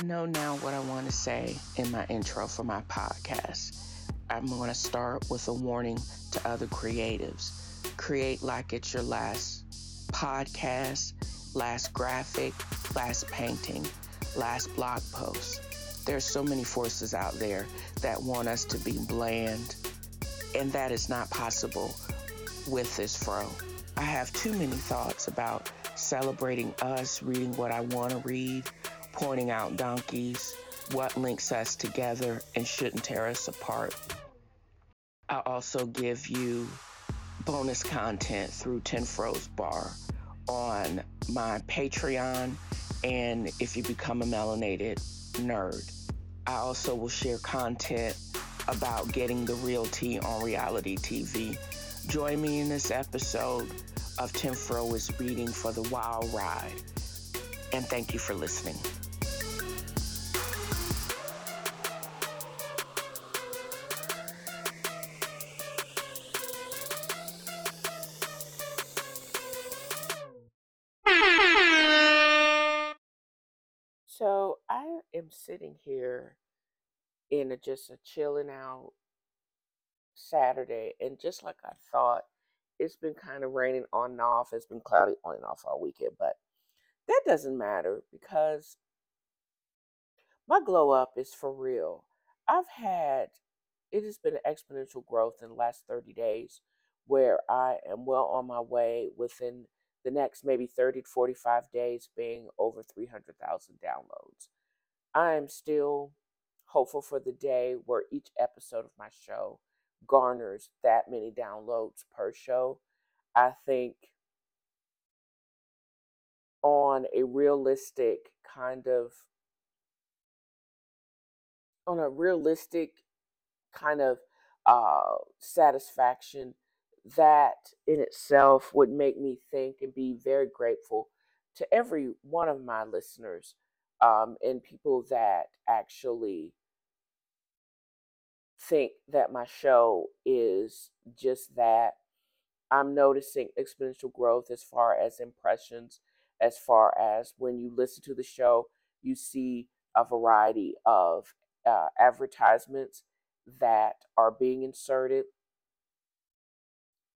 I know now what I want to say in my intro for my podcast. I'm going to start with a warning to other creatives. Create like it's your last podcast, last graphic, last painting, last blog post. There's so many forces out there that want us to be bland, and that is not possible with this fro. I have too many thoughts about celebrating us, reading what I want to read, pointing out donkeys, what links us together and shouldn't tear us apart. I also give you bonus content through TNFro's Bar on my Patreon and if you become a melanated nerd. I also will share content about getting the real tea on reality TV. Join me in this episode of TNFro is reading for the wild ride. And thank you for listening. Sitting here in a, just a chilling out Saturday, and just like I thought, it's been kind of raining on and off. It's been cloudy on and off all weekend, but that doesn't matter because my glow up is for real. I've had it has been an exponential growth in the last 30 days where I am well on my way within the next maybe 30 to 45 days being over 300,000 downloads. I am still hopeful for the day where each episode of my show garners that many downloads per show. I think on a realistic kind of on a realistic kind of uh, satisfaction that in itself would make me think and be very grateful to every one of my listeners um, and people that actually think that my show is just that. I'm noticing exponential growth as far as impressions, as far as when you listen to the show, you see a variety of uh, advertisements that are being inserted.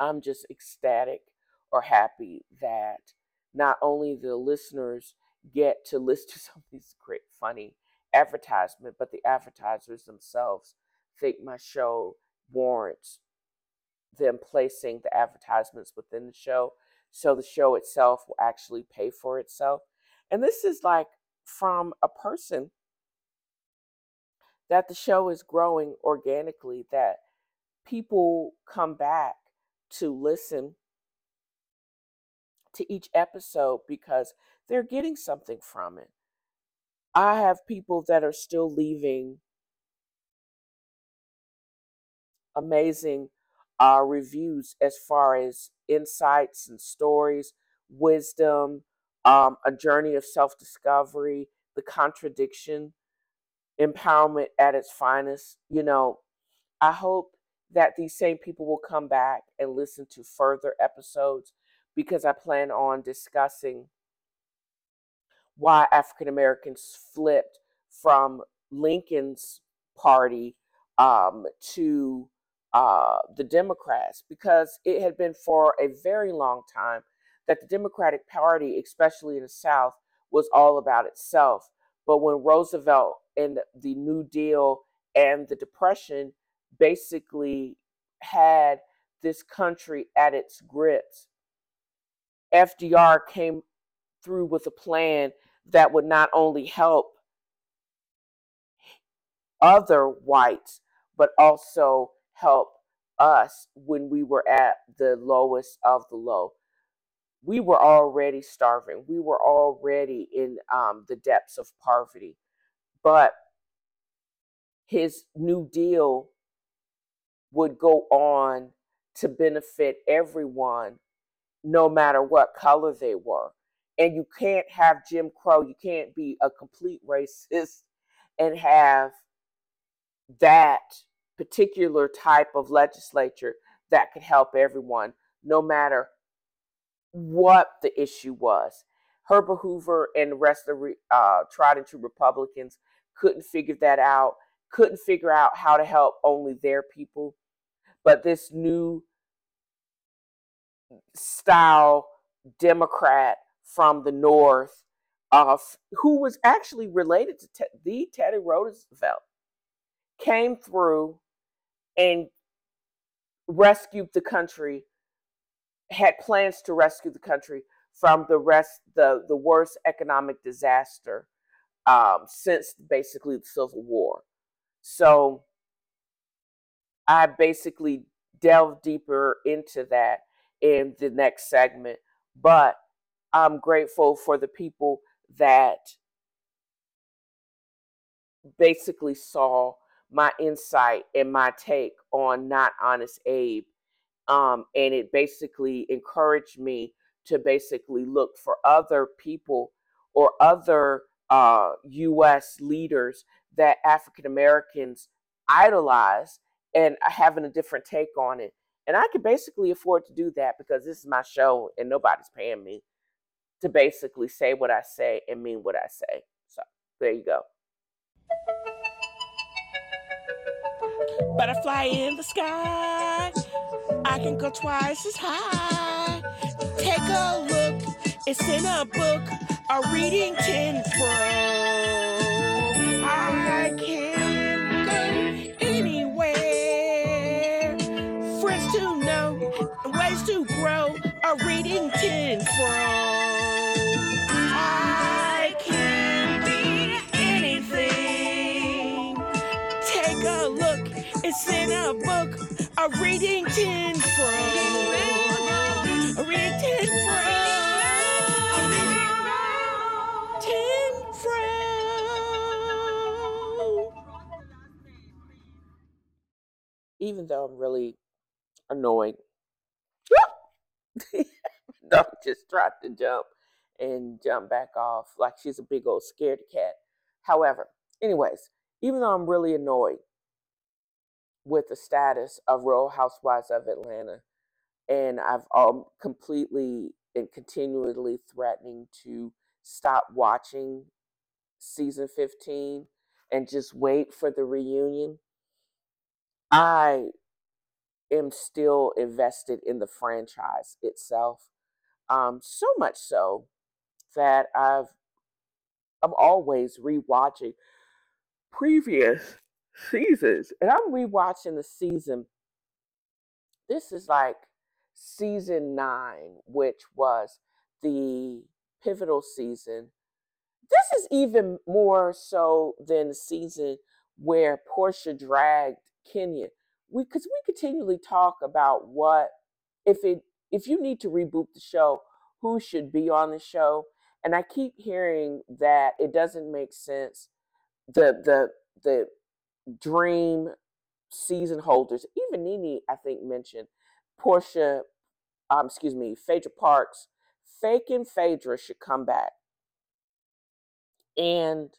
I'm just ecstatic or happy that not only the listeners get to listen to some of these great, funny advertisement, but the advertisers themselves think my show warrants them placing the advertisements within the show so the show itself will actually pay for itself. And this is like from a person that the show is growing organically, that people come back to listen to each episode because they're getting something from it. I have people that are still leaving amazing uh, reviews as far as insights and stories, wisdom, um, a journey of self discovery, the contradiction, empowerment at its finest. You know, I hope that these same people will come back and listen to further episodes because I plan on discussing why African Americans flipped from Lincoln's party um, to uh, the Democrats because it had been for a very long time that the Democratic Party, especially in the South, was all about itself. But when Roosevelt and the New Deal and the Depression basically had this country at its grips, FDR came through with a plan that would not only help other whites, but also help us when we were at the lowest of the low. We were already starving. We were already in um, the depths of poverty. But his New Deal would go on to benefit everyone, no matter what color they were. And you can't have Jim Crow, you can't be a complete racist and have that particular type of legislature that could help everyone, no matter what the issue was. Herbert Hoover and the rest of the uh, tried and true Republicans couldn't figure that out, couldn't figure out how to help only their people. But this new style Democrat from the North, uh, who was actually related to te- the Teddy Roosevelt, came through and rescued the country, had plans to rescue the country from the rest the the worst economic disaster um, since basically the Civil War. So I basically delve deeper into that in the next segment, but I'm grateful for the people that basically saw my insight and my take on Not Honest Abe. Um, and it basically encouraged me to basically look for other people or other uh, U.S. leaders that African Americans idolize and having a different take on it. And I can basically afford to do that because this is my show and nobody's paying me to basically say what I say and mean what I say. So there you go. Butterfly in the sky, I can go twice as high. Take a look, it's in a book, a reading tin fro. A reading TNFro. A reading tin fro. Tin fro. Even though I'm really annoyed, dog just tried to jump and jump back off like she's a big old scared cat. However, anyways, even though I'm really annoyed with the status of Real Housewives of Atlanta, and I've um, completely and continually threatening to stop watching season 15 and just wait for the reunion, I am still invested in the franchise itself. Um, so much so that I've I'm always rewatching previous seasons, and I'm rewatching the season. This is like season nine, which was the pivotal season. This is even more so than the season where Porsha dragged Kenya. We because we continually talk about what if it if you need to reboot the show, who should be on the show. And I keep hearing that it doesn't make sense. The the the dream season holders, even Nene, I think mentioned Porsha, um, excuse me, Phaedra Parks, Fake and Phaedra should come back. And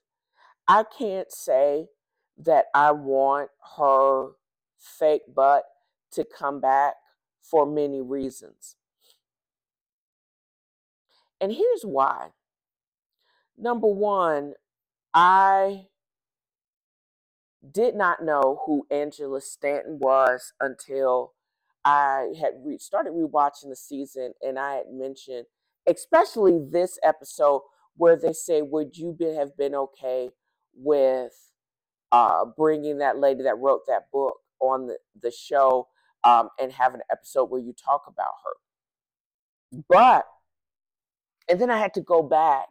I can't say that I want her fake butt to come back for many reasons. And here's why. Number one, I did not know who Angela Stanton was until I had re- started rewatching the season and I had mentioned, especially this episode where they say, Would you be, have been okay with uh, bringing that lady that wrote that book on the, the show um, and have an episode where you talk about her? But, and then I had to go back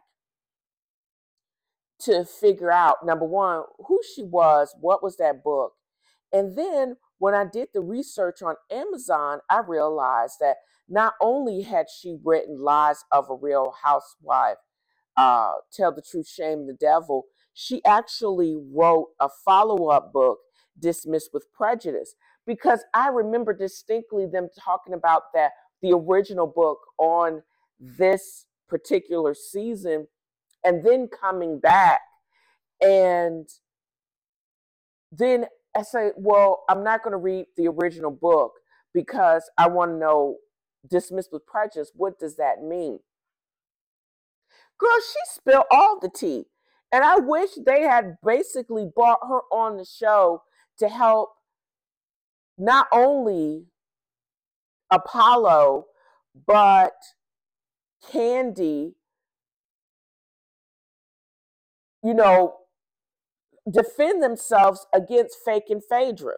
to figure out number one, who she was, what was that book. And then when I did the research on Amazon, I realized that not only had she written Lies of a Real Housewife, uh, Tell the Truth, Shame the Devil, she actually wrote a follow up book, Dismissed with Prejudice, because I remember distinctly them talking about that the original book on this particular season and then coming back and then I say, well, I'm not going to read the original book because I want to know dismissed with prejudice. What does that mean? Girl, she spilled all the tea. And I wish they had basically brought her on the show to help not only Apollo, but Kandi, you know, defend themselves against fake and Phaedra.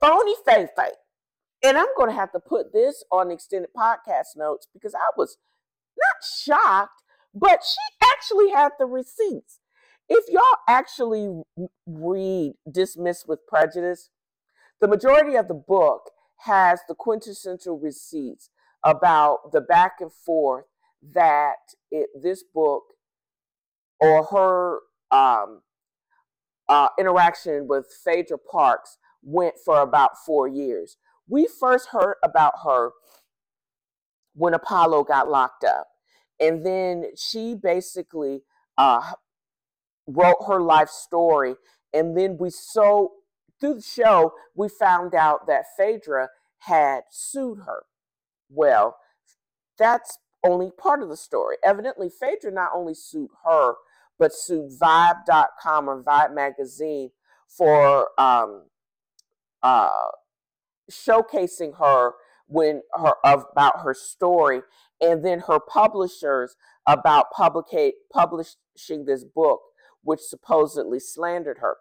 Phony Phae Phae. And I'm going to have to put this on extended podcast notes because I was not shocked, but she actually had the receipts. If y'all actually read Dismissed with Prejudice, the majority of the book has the quintessential receipts about the back and forth that it, this book or her um, uh, interaction with Phaedra Parks went for about four years. We first heard about her when Apollo got locked up. And then she basically uh, wrote her life story. And then we so through the show, we found out that Phaedra had sued her. Well, that's only part of the story. Evidently, Phaedra not only sued her, but sued Vibe.com or Vibe Magazine for um, uh, showcasing her when her about her story, and then her publishers about publicate publishing this book, which supposedly slandered her.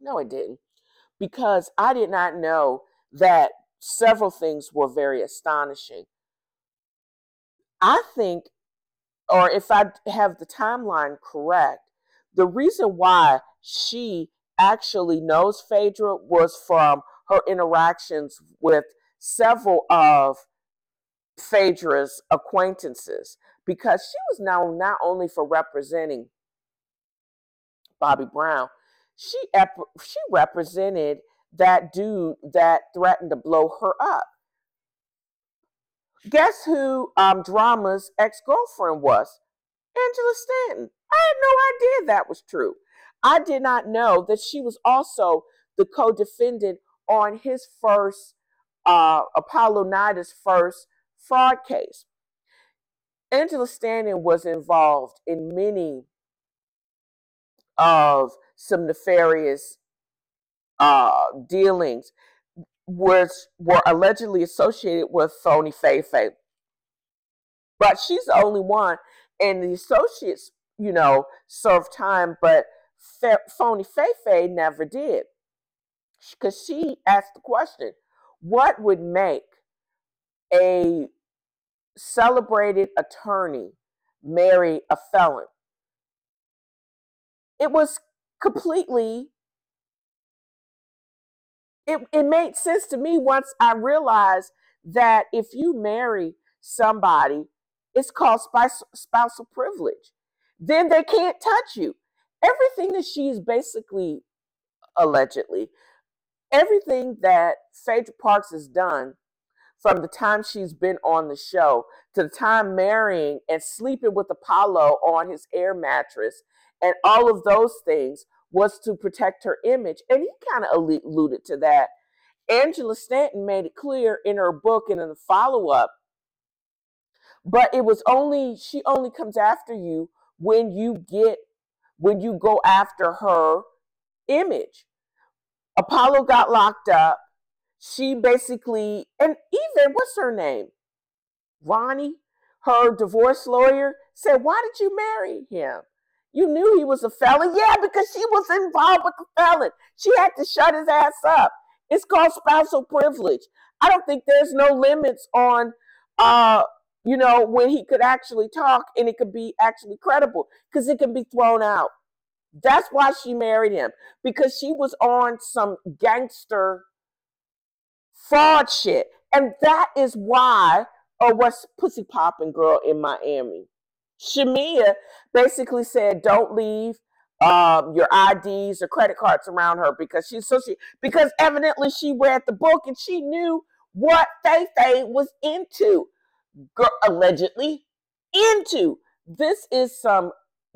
No, it didn't, because I did not know that several things were very astonishing. I think, or if I have the timeline correct, the reason why she actually knows Phaedra was from her interactions with several of Phaedra's acquaintances because she was known not only for representing Bobby Brown, she she represented that dude that threatened to blow her up. Guess who um, Drama's ex girlfriend was? Angela Stanton. I had no idea that was true. I did not know that she was also the co defendant on his first, uh, Apollo Nida's first fraud case. Angela Stanton was involved in many of some nefarious uh, dealings which were allegedly associated with phony Phae. But she's the only one, and the associates, you know, served time, but phony Phae Phae never did. Because she asked the question what would make a celebrated attorney marry a felon? It was completely it, it made sense to me once I realized that if you marry somebody, it's called spousal privilege. Then they can't touch you. Everything that she's basically, allegedly, everything that Phaedra Parks has done from the time she's been on the show to the time marrying and sleeping with Apollo on his air mattress and all of those things was to protect her image. And he kind of alluded to that. Angela Stanton made it clear in her book and in the follow up. But it was only, she only comes after you when you get, when you go after her image. Apollo got locked up. She basically, and even, what's her name? Ronnie, her divorce lawyer, said, Why did you marry him? You knew he was a felon. Yeah, because she was involved with the felon. She had to shut his ass up. It's called spousal privilege. I don't think there's no limits on uh you know when he could actually talk and it could be actually credible because it can be thrown out. That's why she married him because she was on some gangster fraud shit. And that is why, or what's Pussy popping Girl in Miami. Shamea basically said, "Don't leave um, your IDs or credit cards around her because she's so she because evidently she read the book and she knew what Phae Phae was into, girl, allegedly into. This is some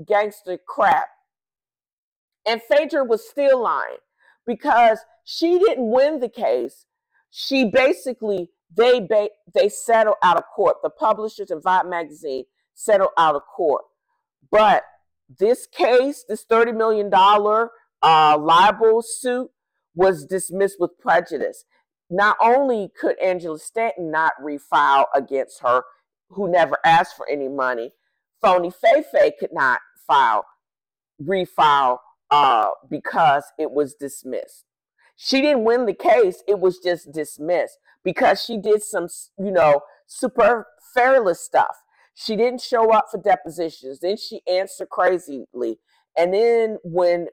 gangster crap." And Phaedra was still lying because she didn't win the case. She basically they ba- they settled out of court. The publishers and Vibe magazine settle out of court. But this case, this $30 million uh, libel suit, was dismissed with prejudice. Not only could Angela Stanton not refile against her, who never asked for any money, Phony Phae could not file, refile uh, because it was dismissed. She didn't win the case, it was just dismissed because she did some, you know, super fairless stuff. She didn't show up for depositions. Then she answered crazily. And then when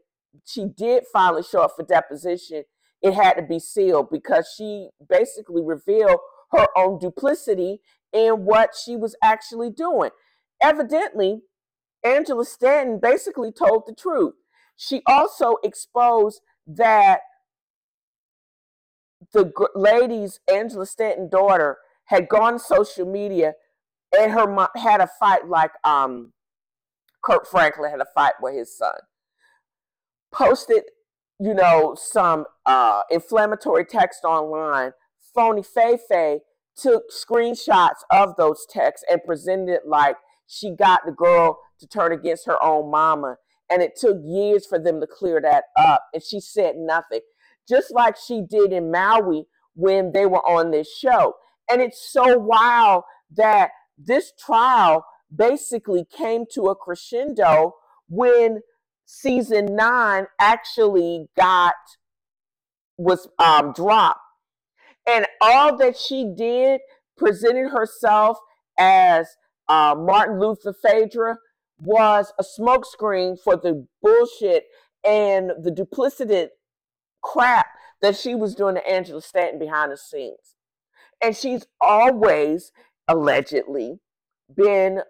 she did finally show up for deposition, it had to be sealed because she basically revealed her own duplicity in what she was actually doing. Evidently, Angela Stanton basically told the truth. She also exposed that the lady's Angela Stanton daughter had gone social media and her mom had a fight like um Kirk Franklin had a fight with his son. Posted, you know, some uh inflammatory text online. Phony Faye took screenshots of those texts and presented it like she got the girl to turn against her own mama. And it took years for them to clear that up. And she said nothing, just like she did in Maui when they were on this show. And it's so wild that this trial basically came to a crescendo when season nine actually got was um, dropped. And all that she did presented herself as uh, martin luther phaedra was a smokescreen for the bullshit and the duplicitous crap that she was doing to angela stanton behind the scenes. And she's always allegedly been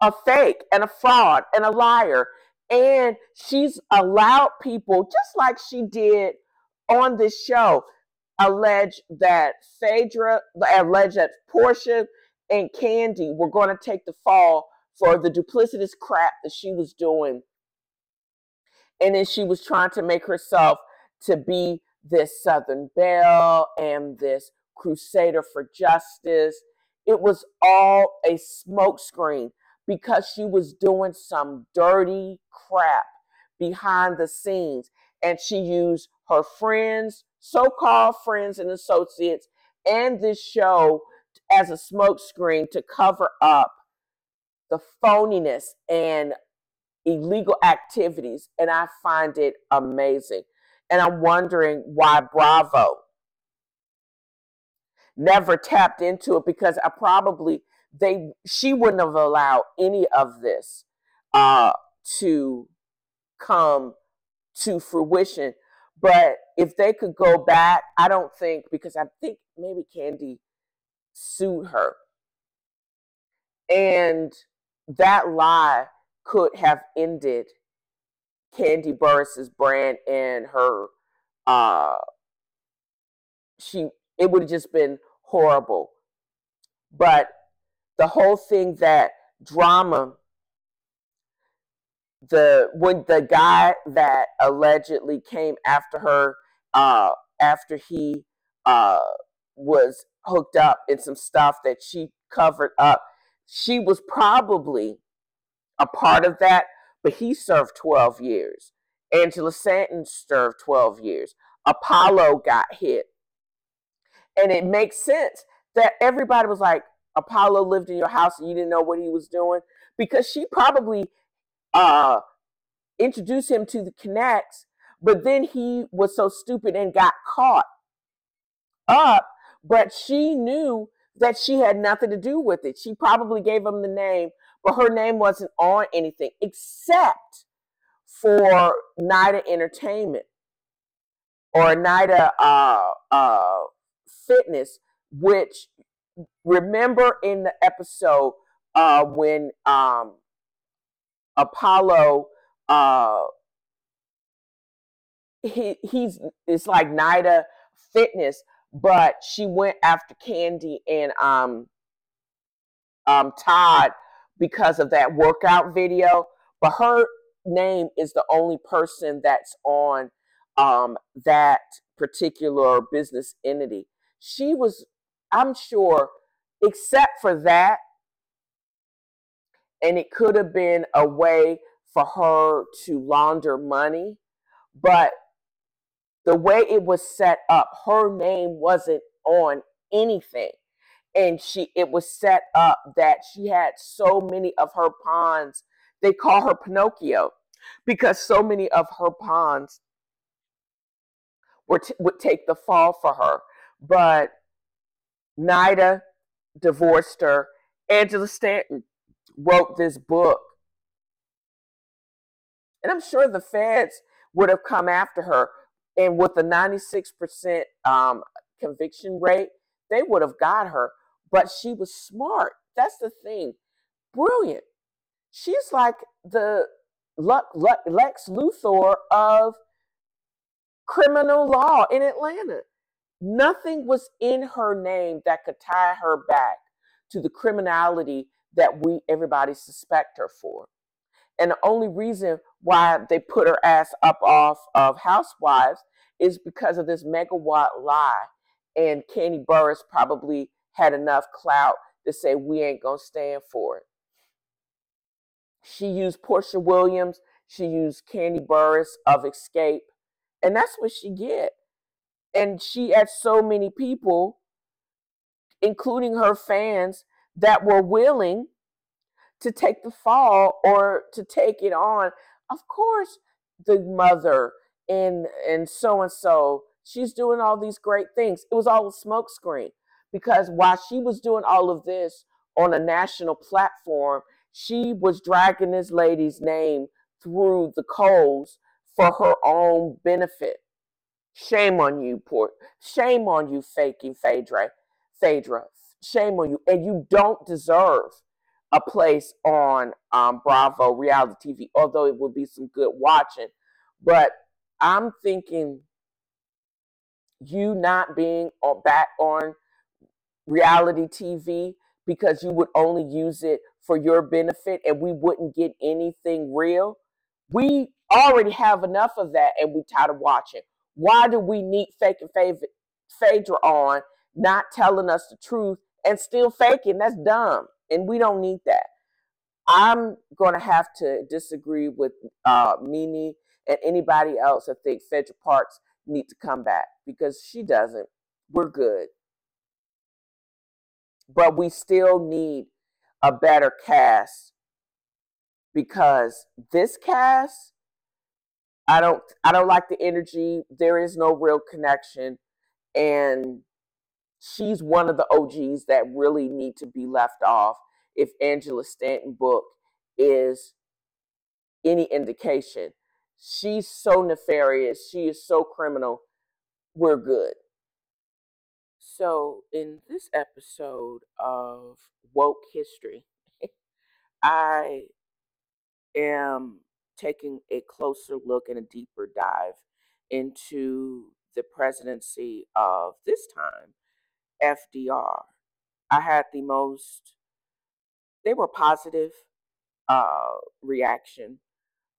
a fake and a fraud and a liar. And she's allowed people, just like she did on this show, allege that Phaedra, allege that Porsha and Kandi were going to take the fall for the duplicitous crap that she was doing. And then she was trying to make herself to be this Southern Belle and this crusader for justice. It was all a smokescreen because she was doing some dirty crap behind the scenes. And she used her friends, so called friends and associates, and this show as a smokescreen to cover up the phoniness and illegal activities. And I find it amazing. And I'm wondering why Bravo never tapped into it because I probably they she wouldn't have allowed any of this uh, to come to fruition. But if they could go back, I don't think because I think maybe Kandi sued her, and that lie could have ended Kandi Burruss's brand and her. Uh, she it would have just been horrible. But the whole thing that drama, the when the guy that allegedly came after her, uh, after he uh, was hooked up in some stuff that she covered up, she was probably a part of that, but he served 12 years. Angela Stanton served 12 years. Apollo got hit. And it makes sense that everybody was like, Apollo lived in your house and you didn't know what he was doing because she probably uh, introduced him to the connects, but then he was so stupid and got caught up. But she knew that she had nothing to do with it. She probably gave him the name, but her name wasn't on anything except for NIDA Entertainment or NIDA uh, uh, fitness, which remember in the episode uh, when um, Apollo uh, he he's it's like NIDA fitness, but she went after Kandi and um um Todd because of that workout video. But her name is the only person that's on um that particular business entity she was, I'm sure, except for that, and it could have been a way for her to launder money, but the way it was set up, her name wasn't on anything. And she it was set up that she had so many of her pawns. They call her Pinocchio because so many of her pawns were t- would take the fall for her. But Nida divorced her. Angela Stanton wrote this book. And I'm sure the feds would have come after her. And with a 96% um, conviction rate, they would have got her. But she was smart. That's the thing. Brilliant. She's like the Lex Luthor of criminal law in Atlanta. Nothing was in her name that could tie her back to the criminality that we everybody suspect her for. And the only reason why they put her ass up off of Housewives is because of this megawatt lie. And Kandi Burruss probably had enough clout to say we ain't gonna stand for it. She used Porsha Williams, she used Kandi Burruss of Xscape, and that's what she get. And she had so many people, including her fans, that were willing to take the fall or to take it on. Of course, the mother and and so and so, she's doing all these great things. It was all a smokescreen because while she was doing all of this on a national platform, she was dragging this lady's name through the coals for her own benefit. Shame on you, poor. Shame on you, faking Phaedra. Phaedra. Shame on you. And you don't deserve a place on um, Bravo reality TV, although it would be some good watching. But I'm thinking you not being on, back on reality TV because you would only use it for your benefit and we wouldn't get anything real. We already have enough of that and we tired of watching. Why do we need fake and Phaedra on, not telling us the truth and still faking? That's dumb. And we don't need that. I'm going to have to disagree with uh, Mimi and anybody else that think Phaedra Parks need to come back because she doesn't. We're good. But we still need a better cast because this cast I don't I don't like the energy. There is no real connection and she's one of the OGs that really need to be left off if Angela Stanton book is any indication. She's so nefarious, she is so criminal. We're good. So, in this episode of Woke History, I am taking a closer look and a deeper dive into the presidency of this time, FDR. I had the most, they were positive uh, reaction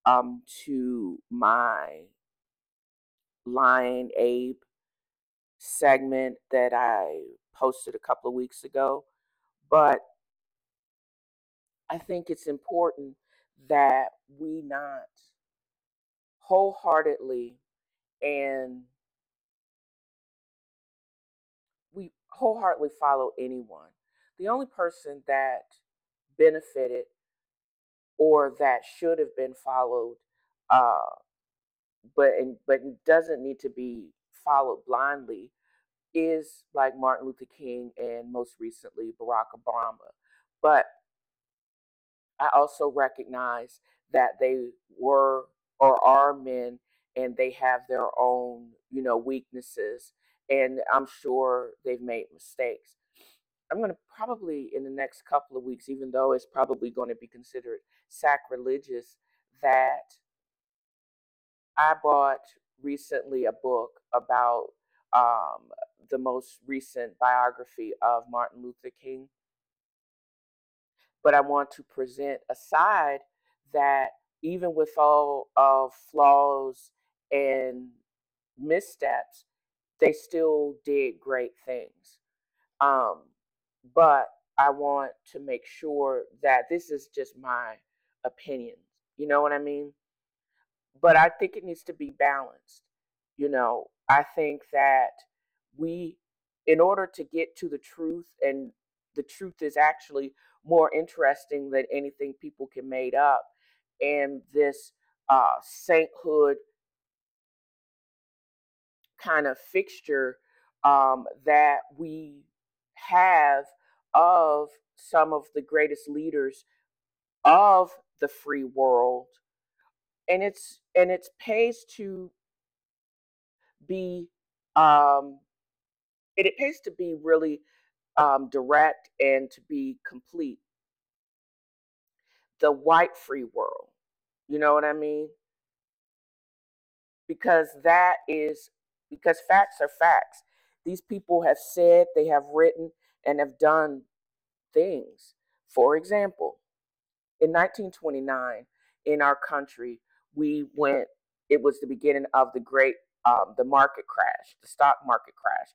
um, to my Lion Abe segment that I posted a couple of weeks ago. But I think it's important that we not wholeheartedly and we wholeheartedly follow anyone. The only person that benefited or that should have been followed, uh, but but doesn't need to be followed blindly, is like Martin Luther King and most recently Barack Obama. But I also recognize that they were or are men and they have their own, you know, weaknesses. And I'm sure they've made mistakes. I'm going to probably in the next couple of weeks, even though it's probably going to be considered sacrilegious, that I bought recently a book about um, the most recent biography of Martin Luther King but I want to present a side that even with all of flaws and missteps, they still did great things. Um, but I want to make sure that this is just my opinion. You know what I mean? But I think it needs to be balanced. You know, I think that we, in order to get to the truth, and the truth is actually more interesting than anything people can make up, and this uh, sainthood kind of fixture um, that we have of some of the greatest leaders of the free world and it's and it's pays to be um it, it pays to be really um direct and to be complete the white free world you know what i mean because that is because facts are facts these people have said they have written and have done things. For example, in 1929, in our country, we went, it was the beginning of the great, um, the market crash, the stock market crash.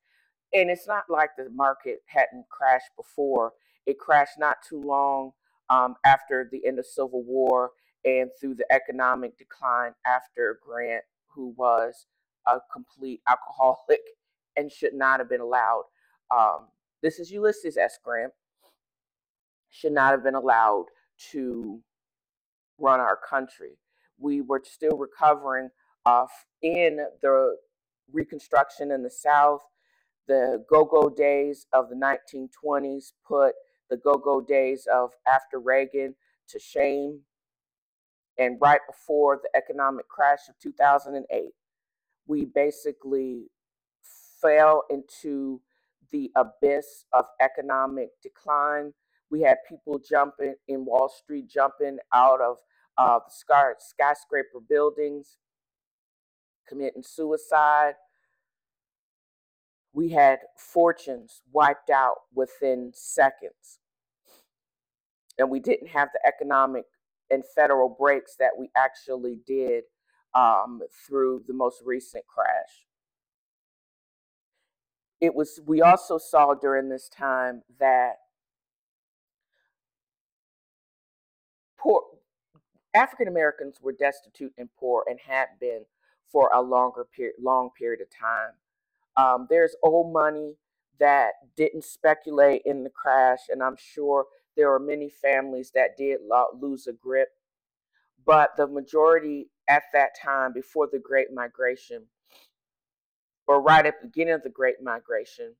And it's not like the market hadn't crashed before. It crashed not too long um, after the end of Civil War and through the economic decline after Grant, who was a complete alcoholic and should not have been allowed um, this is Ulysses S. Grant, should not have been allowed to run our country. We were still recovering off in the Reconstruction in the South. The go go days of the 1920s put the go go days of after Reagan to shame. And right before the economic crash of 2008, we basically fell into the abyss of economic decline. We had people jumping in Wall Street, jumping out of uh, skyscraper buildings, committing suicide. We had fortunes wiped out within seconds. And we didn't have the economic and federal breaks that we actually did um, through the most recent crash it was we also saw during this time that poor African Americans were destitute and poor and had been for a longer period long period of time. Um, there's old money that didn't speculate in the crash, and I'm sure there are many families that did lo- lose a grip. But the majority at that time, before the Great Migration, or right at the beginning of the Great Migration,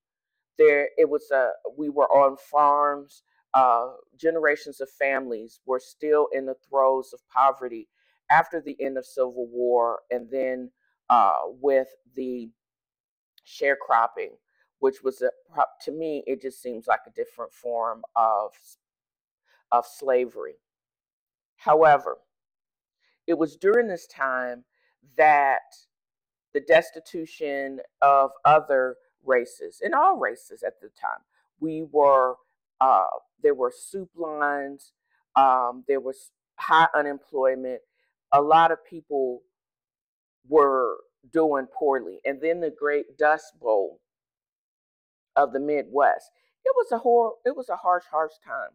there it was a we were on farms. Uh, generations of families were still in the throes of poverty after the end of Civil War, and then uh, with the sharecropping, which was a, to me it just seems like a different form of of slavery. However, it was during this time that the destitution of other races, in all races at the time. We were, uh, there were soup lines, um, there was high unemployment. A lot of people were doing poorly. And then the Great Dust Bowl of the Midwest. It was a hor- it was a harsh, harsh time.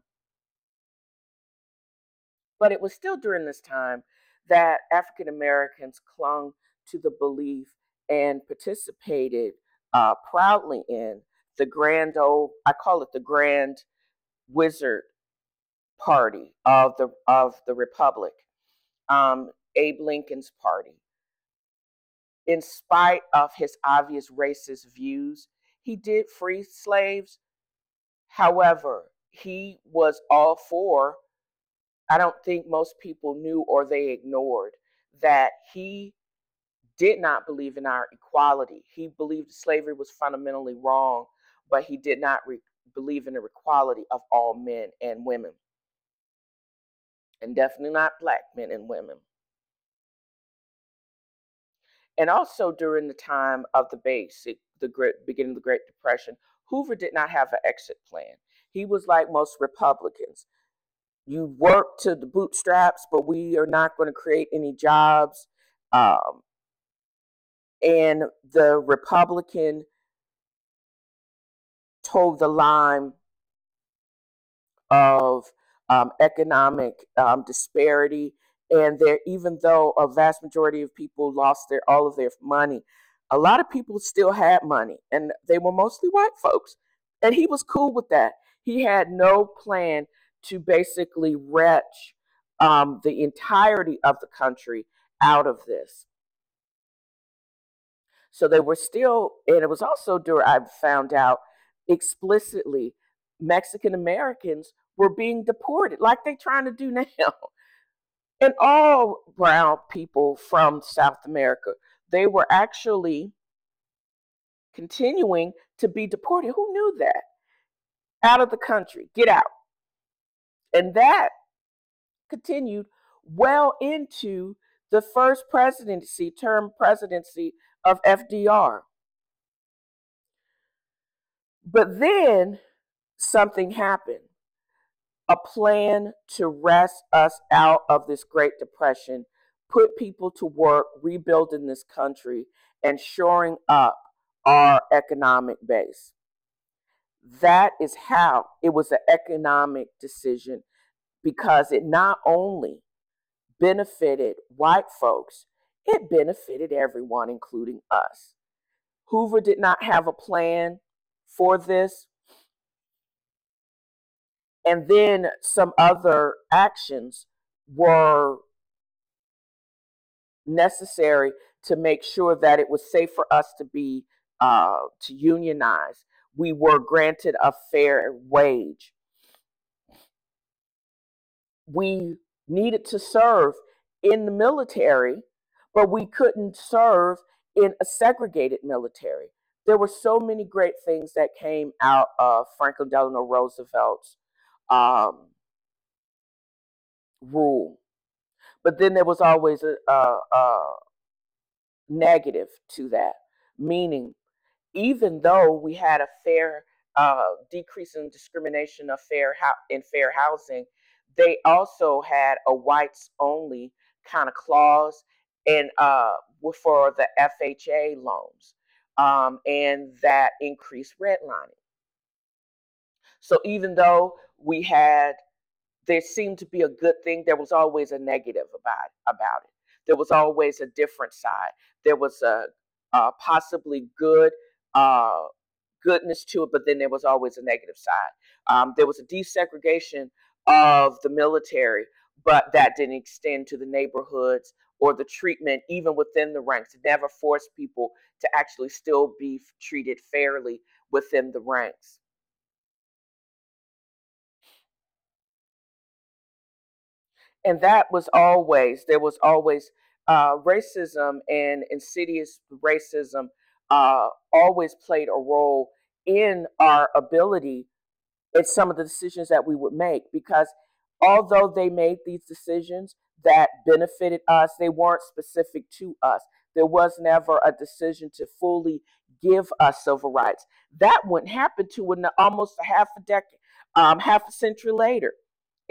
But it was still during this time that African Americans clung to the belief and participated uh, proudly in the grand old, I call it the grand wizard party of the of the republic, um, Abe Lincoln's party. In spite of his obvious racist views, he did free slaves. However, he was all for. I don't think most people knew or they ignored that he did not believe in our equality. He believed slavery was fundamentally wrong, but he did not re- believe in the equality of all men and women. And definitely not black men and women. And also during the time of the basic, the great, beginning of the Great Depression, Hoover did not have an exit plan. He was like most Republicans. You work to the bootstraps, but we are not going to create any jobs. Um, and the Republican told the line of um, economic um, disparity. And there, even though a vast majority of people lost their all of their money, a lot of people still had money, and they were mostly white folks. And he was cool with that. He had no plan to basically wretch um, the entirety of the country out of this. So they were still, and it was also during I found out explicitly Mexican Americans were being deported, like they're trying to do now. And all brown people from South America, they were actually continuing to be deported. Who knew that? Out of the country, get out. And that continued well into the first presidency, term presidency of FDR. But then something happened a plan to wrest us out of this Great Depression, put people to work rebuilding this country and shoring up our economic base. That is how it was an economic decision because it not only benefited white folks, it benefited everyone, including us. Hoover did not have a plan for this. And then some other actions were necessary to make sure that it was safe for us to be uh, to unionize. We were granted a fair wage. We needed to serve in the military, but we couldn't serve in a segregated military. There were so many great things that came out of Franklin Delano Roosevelt's um, rule. But then there was always a, a, a negative to that, meaning even though we had a fair uh, decrease in discrimination of fair ho- in fair housing, they also had a whites only kind of clause and uh, for the FHA loans, um, and that increased redlining. So even though we had, there seemed to be a good thing, there was always a negative about about it. There was always a different side. There was a, a possibly good uh, goodness to it, but then there was always a negative side. Um, there was a desegregation of the military, but that didn't extend to the neighborhoods or the treatment, even within the ranks. It never forced people to actually still be treated fairly within the ranks. And that was always, there was always uh, racism and insidious racism uh, always played a role in our ability in some of the decisions that we would make because although they made these decisions that benefited us, they weren't specific to us. There was never a decision to fully give us civil rights. That wouldn't happen to in almost a half a decade, um, half a century later.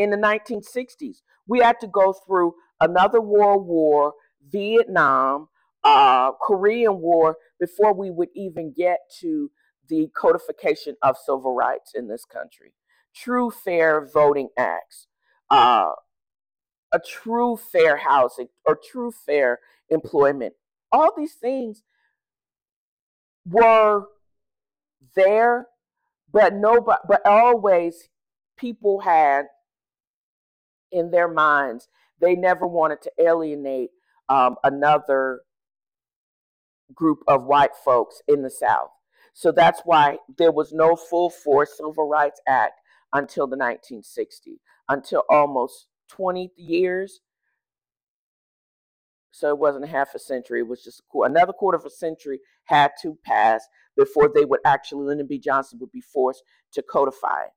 In the 1960s, we had to go through another world war, Vietnam, uh, Korean War before we would even get to the codification of civil rights in this country. True fair voting acts, uh, a true fair housing, or true fair employment. All these things were there, but nobody, but always people had in their minds they never wanted to alienate um, another group of white folks in the South. So that's why there was no full force Civil Rights Act until the 1960s, until almost 20 years. So it wasn't half a century, it was just another quarter of a century had to pass before they would actually, Lyndon B. Johnson would be forced to codify it.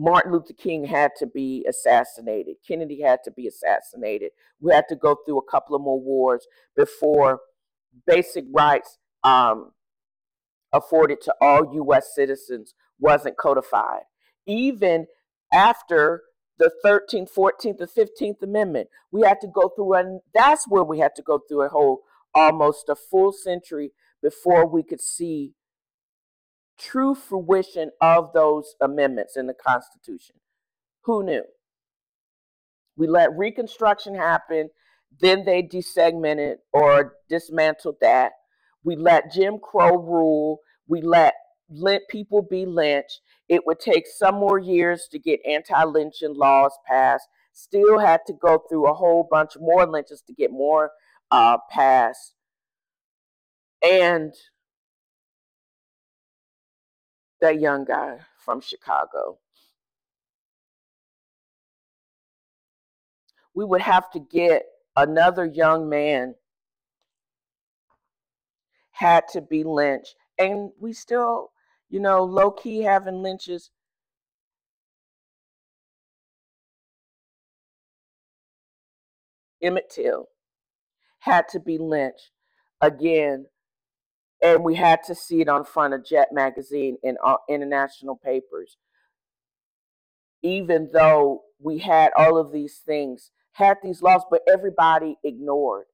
Martin Luther King had to be assassinated. Kennedy had to be assassinated. We had to go through a couple of more wars before basic rights um, afforded to all U.S. citizens wasn't codified. Even after the 13th, 14th, and 15th Amendment, we had to go through, and that's where we had to go through a whole almost a full century before we could see true fruition of those amendments in the Constitution. Who knew? We let Reconstruction happen, then they desegmented or dismantled that. We let Jim Crow rule. We let let people be lynched. It would take some more years to get anti-lynching laws passed. Still had to go through a whole bunch more lynches to get more uh, passed. And that young guy from Chicago. We would have to get another young man had to be lynched. And we still, you know, low key having lynches. Emmett Till had to be lynched again and we had to see it on front of Jet magazine in uh, international papers. Even though we had all of these things, had these laws, but everybody ignored.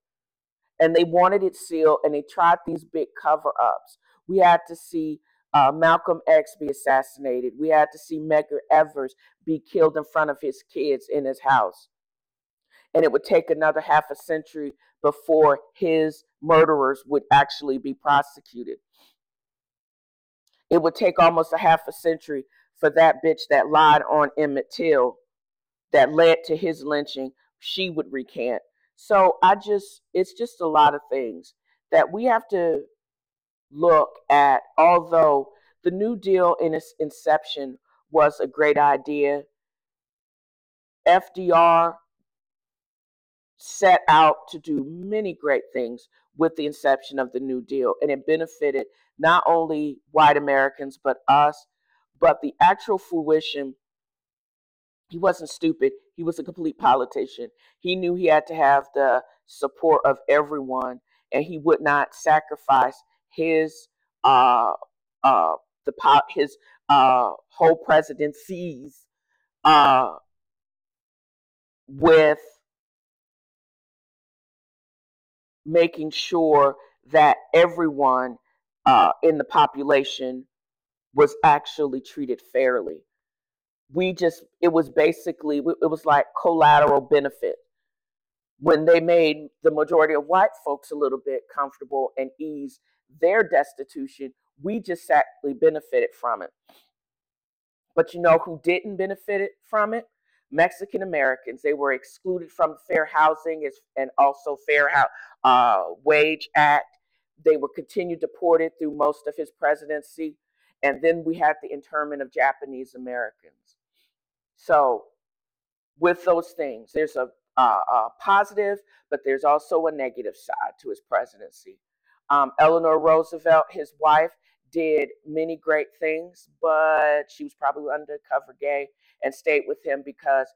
And they wanted it sealed and they tried these big cover ups. We had to see uh, Malcolm X be assassinated. We had to see Medgar Evers be killed in front of his kids in his house. And it would take another half a century before his murderers would actually be prosecuted. It would take almost a half a century for that bitch that lied on Emmett Till that led to his lynching, she would recant. So I just, it's just a lot of things that we have to look at. Although the New Deal in its inception was a great idea, FDR set out to do many great things with the inception of the New Deal, and it benefited not only white Americans, but us, but the actual fruition. He wasn't stupid. He was a complete politician. He knew he had to have the support of everyone, and he would not sacrifice his uh, uh, the his uh, whole presidencies uh, with making sure that everyone uh, in the population was actually treated fairly. We just, it was basically, it was like collateral benefit. When they made the majority of white folks a little bit comfortable and eased their destitution, we just sadly benefited from it. But you know who didn't benefit from it? Mexican Americans. They were excluded from Fair Housing and also Fair uh, Wage Act. They were continued deported through most of his presidency. And then we had the internment of Japanese Americans. So, with those things, there's a, a, a positive, but there's also a negative side to his presidency. Um, Eleanor Roosevelt, his wife, did many great things, but she was probably undercover gay and stayed with him because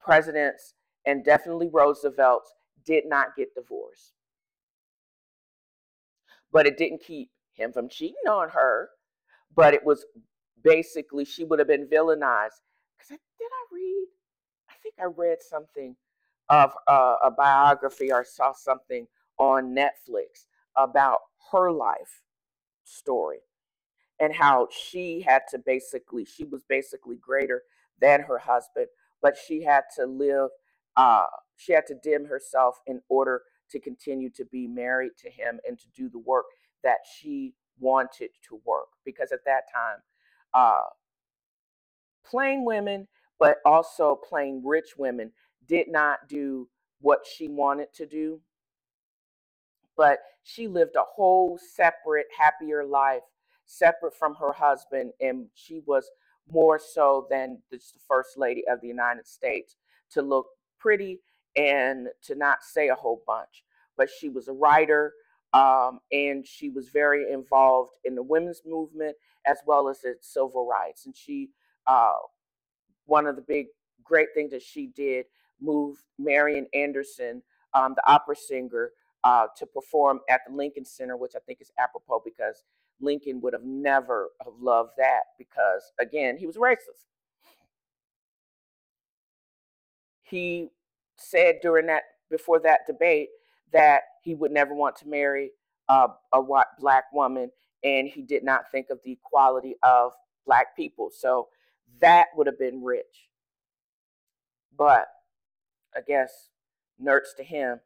presidents and definitely Roosevelt's did not get divorced. But it didn't keep him from cheating on her. But it was basically she would have been villainized. Because did I read? I think I read something of uh, a biography or saw something on Netflix about her life story and how she had to basically she was basically greater than her husband but she had to live uh, she had to dim herself in order to continue to be married to him and to do the work that she wanted to work. Because at that time uh, plain women but also plain rich women did not do what she wanted to do but she lived a whole separate happier life separate from her husband, and she was more so than the first lady of the United States to look pretty and to not say a whole bunch. But she was a writer, um, and she was very involved in the women's movement as well as in civil rights. And she, uh, one of the big great things that she did, moved Marian Anderson, um, the opera singer, uh, to perform at the Lincoln Center, which I think is apropos because Lincoln would have never have loved that because again, he was racist. He said during that before that debate that he would never want to marry uh, a white black woman and he did not think of the equality of black people. So that would have been rich. But I guess nerds to him.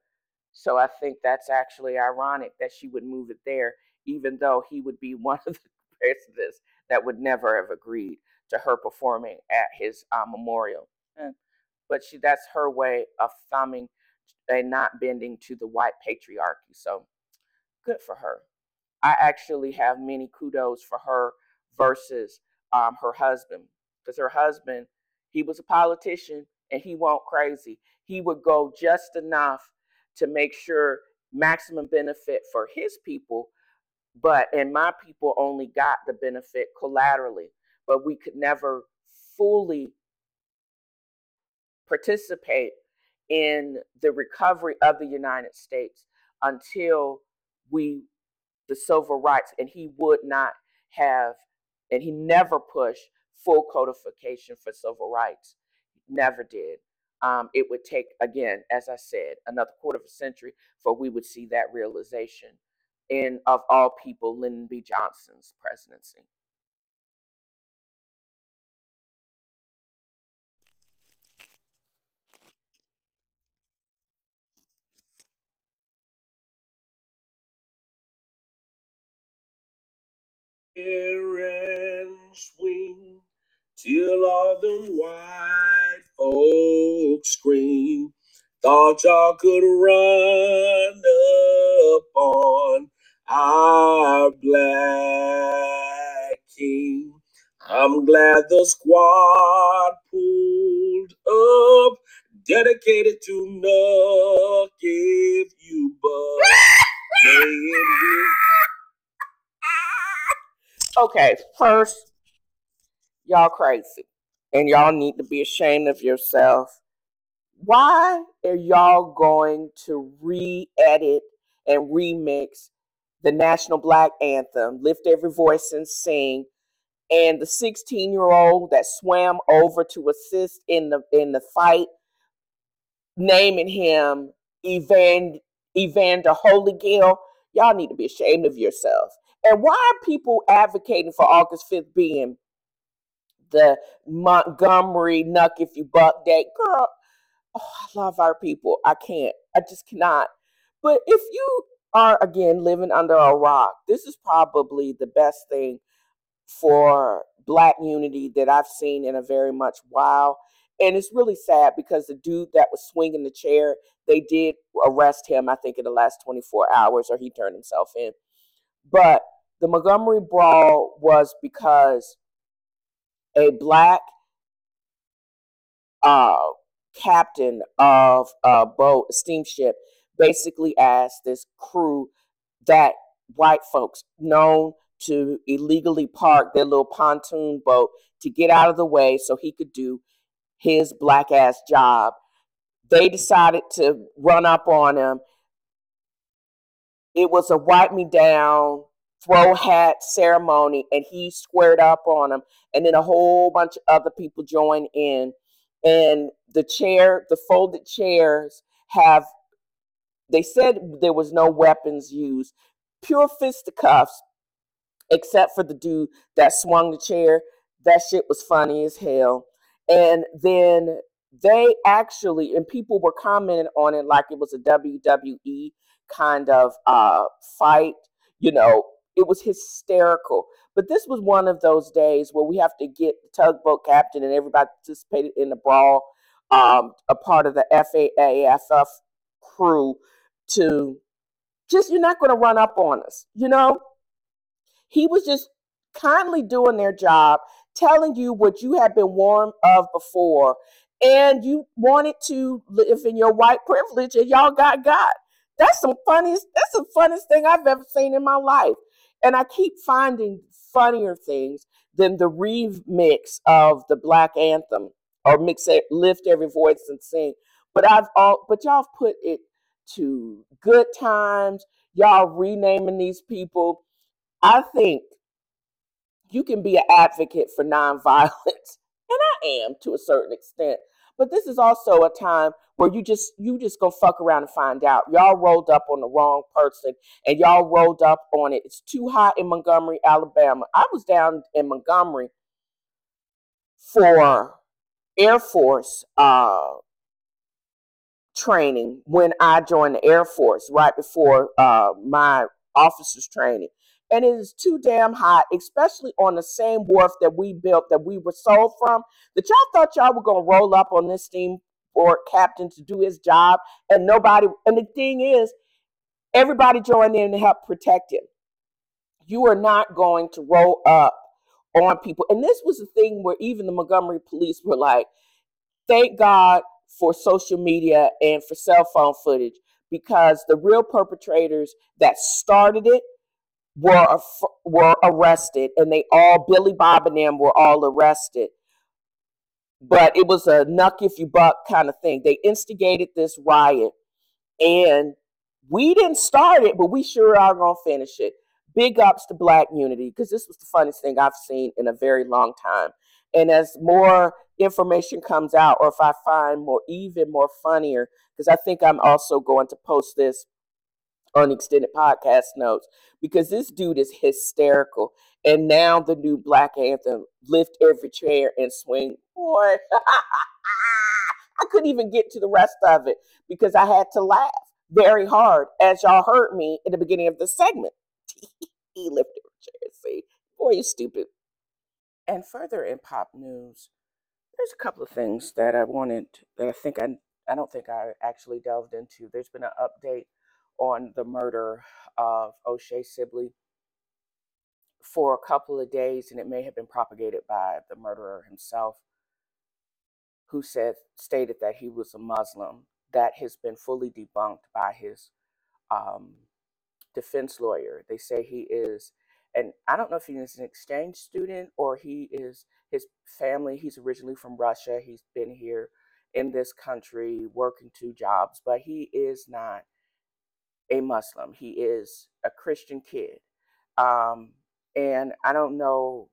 So I think that's actually ironic that she would move it there, even though he would be one of the presidents that would never have agreed to her performing at his uh, memorial. Eh, but she that's her way of thumbing and not bending to the white patriarchy. So good for her. I actually have many kudos for her versus um, her husband because her husband he was a politician and he went crazy. He would go just enough to make sure maximum benefit for his people, but and my people only got the benefit collaterally, but we could never fully participate in the recovery of the United States until we the civil rights and he would not have and he never pushed full codification for civil rights never did um, it would take again as i said another quarter of a century for we would see that realization in of all people lyndon b. Johnson's presidency. And swing till all them white folks scream. Thought y'all could run up on our black king. I'm glad the squad pulled up, dedicated to knock if you but may it okay first y'all crazy. And y'all need to be ashamed of yourself. Why are y'all going to re-edit and remix the national black anthem lift every voice and sing and the 16 year old that swam over to assist in the in the fight naming him evan evander holygill? Y'all need to be ashamed of yourself. And why are people advocating for august 5th being the montgomery nuck if you buck that girl oh, I love our people. I can't. I just cannot. But if you are again living under a rock, this is probably the best thing for black unity that I've seen in a very much while. And it's really sad because the dude that was swinging the chair, they did arrest him, I think, in the last 24 hours, or he turned himself in. But the Montgomery Brawl was because a black uh, captain of a boat, a steamship, basically asked this crew that white folks known to illegally park their little pontoon boat to get out of the way so he could do his black ass job. They decided to run up on him. It was a wipe me down, throw hat ceremony, and he squared up on him. And then a whole bunch of other people joined in and the chair, the folded chairs have, they said there was no weapons used, pure fisticuffs, except for the dude that swung the chair. That shit was funny as hell. And then they actually, and people were commenting on it like it was a WWE kind of uh, fight. You know, it was hysterical. But this was one of those days where we have to get the tugboat captain and everybody participated in the brawl, um, a part of the FAAFF crew to just, you're not going to run up on us, you know? He was just kindly doing their job, telling you what you had been warned of before, and you wanted to live in your white privilege, and y'all got got. That's some funniest. That's the funniest thing I've ever seen in my life. And I keep finding funnier things than the remix of the Black Anthem or mix it, lift every voice and sing. But I've all, but y'all put it to good times. Y'all renaming these people. I think you can be an advocate for nonviolence, and I am to a certain extent. But this is also a time where you just you just go fuck around and find out. Y'all rolled up on the wrong person and y'all rolled up on it. It's too hot in Montgomery, Alabama. I was down in Montgomery for Air Force uh, training when I joined the Air Force right before uh, my officers training. And it is too damn hot, especially on the same wharf that we built that we were sold from, that y'all thought y'all were gonna roll up on this steamboat captain to do his job, and nobody. And the thing is, everybody joined in to help protect him. You are not going to roll up on people. And this was the thing where even the Montgomery police were like, thank God for social media and for cell phone footage because the real perpetrators that started it were were arrested and they all Billy Bob and them were all arrested. But it was a nuck if you buck kind of thing. They instigated this riot and we didn't start it, but we sure are gonna finish it. Big ups to Black Unity because this was the funniest thing I've seen in a very long time. And as more information comes out, or if I find more, even more funnier, because I think I'm also going to post this on extended podcast notes because this dude is hysterical. And now the new Black Anthem, lift every chair and swing. Boy, I couldn't even get to the rest of it because I had to laugh very hard, as y'all heard me in the beginning of the segment. he lifted every chair. and See, boy, you stupid. And further in pop news, there's a couple of things that I wanted that I think I I don't think I actually delved into. There's been an update on the murder of O'Shea Sibley for a couple of days, and it may have been propagated by the murderer himself, who said stated that he was a Muslim. That has been fully debunked by his um, defense lawyer. They say he is, and I don't know if he is an exchange student or he is his family. He's originally from Russia. He's been here in this country working two jobs, but he is not a Muslim. He is a Christian kid. Um, and I don't know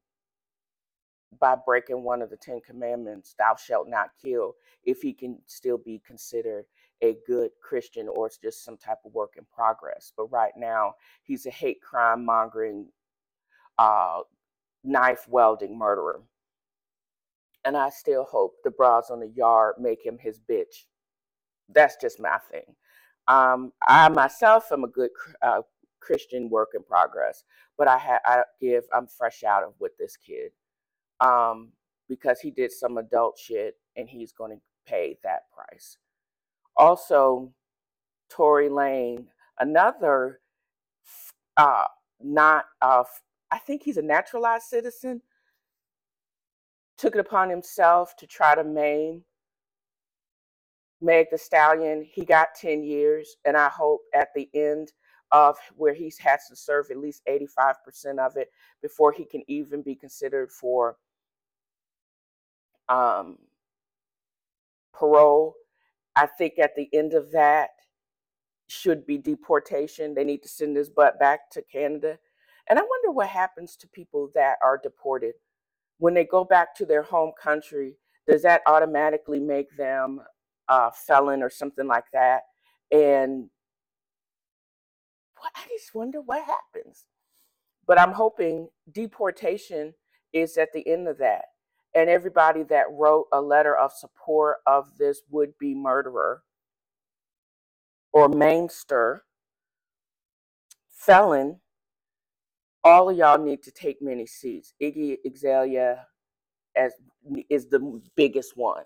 by breaking one of the Ten Commandments, thou shalt not kill, if he can still be considered a good Christian or it's just some type of work in progress. But right now, he's a hate crime mongering, uh, knife welding murderer. And I still hope the bras on the yard make him his bitch. That's just my thing. Um, I myself am a good uh, Christian work in progress, but I have I give I'm fresh out of with this kid um, because he did some adult shit and he's going to pay that price. Also, Tory Lanez, another uh, not uh, I think he's a naturalized citizen, took it upon himself to try to maim Meg the Stallion, he got 10 years, and I hope at the end of where he has to serve at least 85% of it before he can even be considered for um, parole. I think at the end of that should be deportation. They need to send his butt back to Canada. And I wonder what happens to people that are deported when they go back to their home country. Does that automatically make them uh, felon or something like that. And I just wonder what happens. But I'm hoping deportation is at the end of that. And everybody that wrote a letter of support of this would be murderer or mainster, felon, all of y'all need to take many seats. Iggy Azalea as is the biggest one.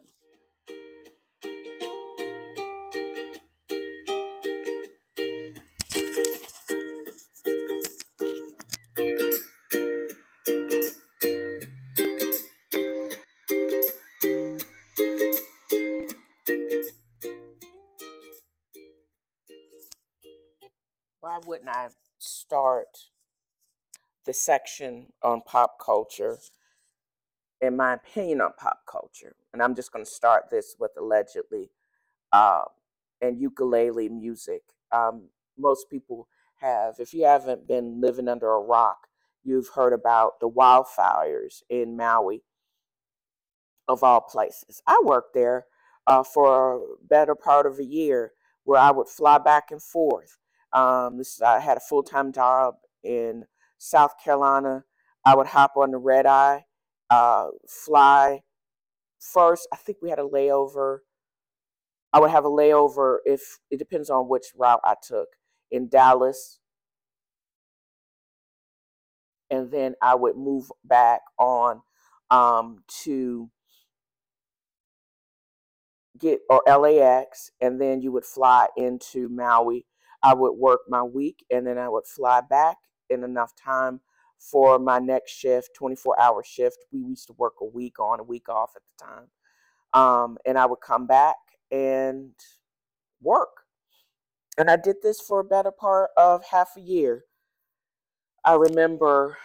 The section on pop culture, in my opinion on pop culture? And I'm just going to start this with allegedly uh, and ukulele music. Um, most people have, if you haven't been living under a rock, you've heard about the wildfires in Maui, of all places. I worked there uh, for a better part of a year where I would fly back and forth um, this I had a full time job in South Carolina. I would hop on the red eye, uh, fly first, I think we had a layover. I would have a layover if it depends on which route I took in Dallas. And then I would move back on um, to get or LAX, and then you would fly into Maui. I would work my week, and then I would fly back in enough time for my next shift, 24 hour shift. We used to work a week on, a week off at the time. Um, and I would come back and work. And I did this for a better part of half a year. I remember,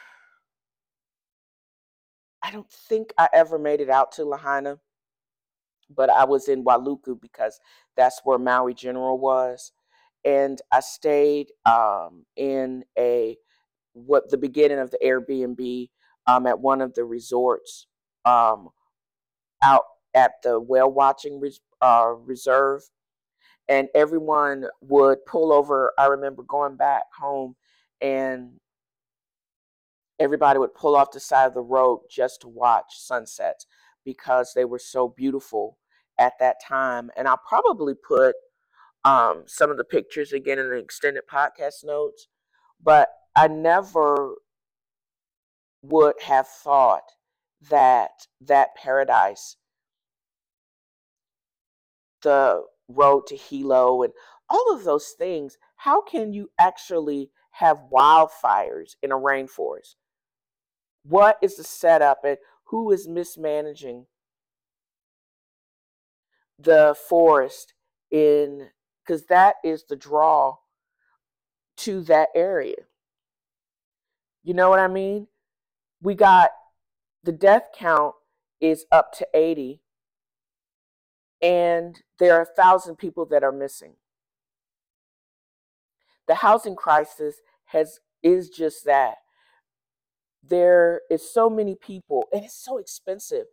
I don't think I ever made it out to Lahaina, but I was in Wailuku because that's where Maui General was. And I stayed um, in a what the beginning of the Airbnb um, at one of the resorts um, out at the whale watching uh, reserve. And everyone would pull over. I remember going back home and everybody would pull off the side of the road just to watch sunsets because they were so beautiful at that time. And I'll probably put um, some of the pictures again in the extended podcast notes. But I never would have thought that that paradise, the road to Hilo, and all of those things, how can you actually have wildfires in a rainforest? What is the setup and who is mismanaging the forest in because that is the draw to that area. You know what I mean? We got the death count is up to 80 and there are a thousand people that are missing. The housing crisis has is just that. There is so many people and it's so expensive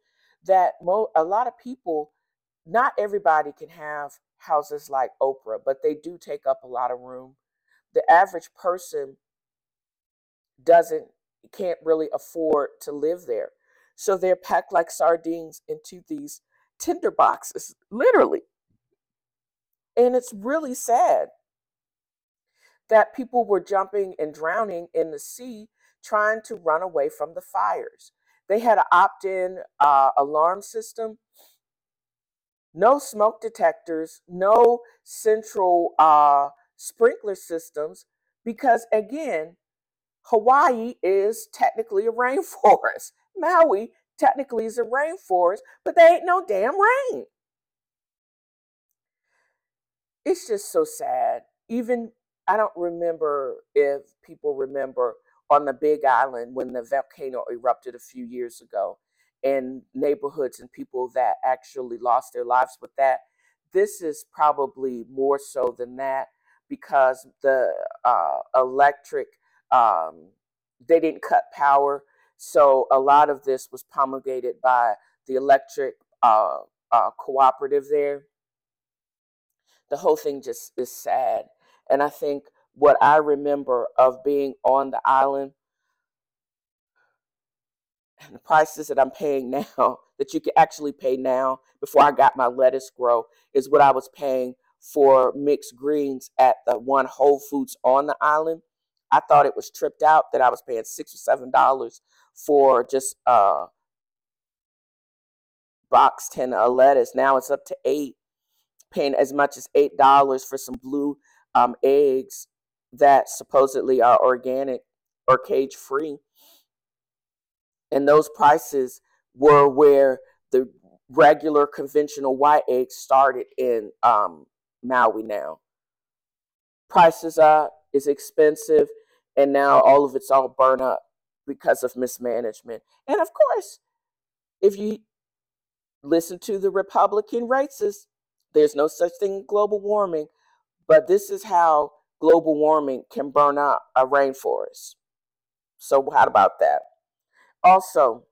that mo- a lot of people not everybody can have houses like Oprah, but they do take up a lot of room. The average person doesn't can't really afford to live there. So they're packed like sardines into these tinder boxes, literally. And it's really sad that people were jumping and drowning in the sea trying to run away from the fires. They had an opt in uh, alarm system, no smoke detectors, no central uh, sprinkler systems, because again, Hawaii is technically a rainforest. Maui technically is a rainforest, but there ain't no damn rain. It's just so sad. Even I don't remember if people remember on the Big Island when the volcano erupted a few years ago and neighborhoods and people that actually lost their lives with that. This is probably more so than that because the uh, electric um, they didn't cut power. So a lot of this was promulgated by the electric uh, uh, cooperative there. The whole thing just is sad. And I think what I remember of being on the island and the prices that I'm paying now, that you can actually pay now before I got my lettuce grow, is what I was paying for mixed greens at the one Whole Foods on the island. I thought it was tripped out that I was paying six or seven dollars for just a box ten of lettuce. Now it's up to eight, paying as much as eight dollars for some blue um, eggs that supposedly are organic or cage free. And those prices were where the regular conventional white eggs started in um, Maui now. Prices up, is expensive, and now mm-hmm. all of it's all burned up because of mismanagement. And of course, if you listen to the Republican racists, there's no such thing as global warming, but this is how global warming can burn up a rainforest. So, how about that? Also,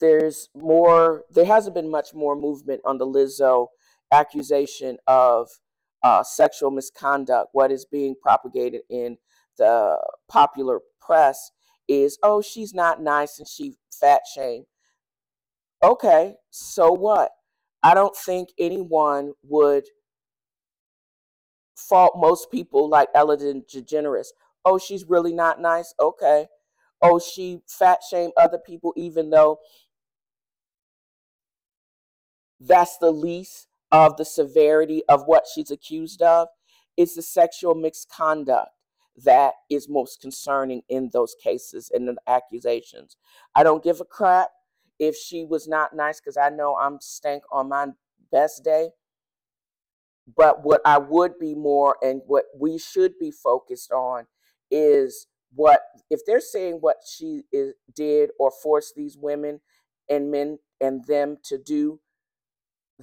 there's more, there hasn't been much more movement on the Lizzo accusation of uh, sexual misconduct. What is being propagated in the popular press is, oh, she's not nice and she fat shame. Okay, so what? I don't think anyone would fault most people like Ellen DeGeneres. Oh, she's really not nice. Okay. Oh, she fat shame other people, even though that's the least of the severity of what she's accused of. It's the sexual misconduct that is most concerning in those cases and the accusations. I don't give a crap if she was not nice because I know I'm stank on my best day. But what I would be more and what we should be focused on is what if they're saying what she is, did or forced these women and men and them to do,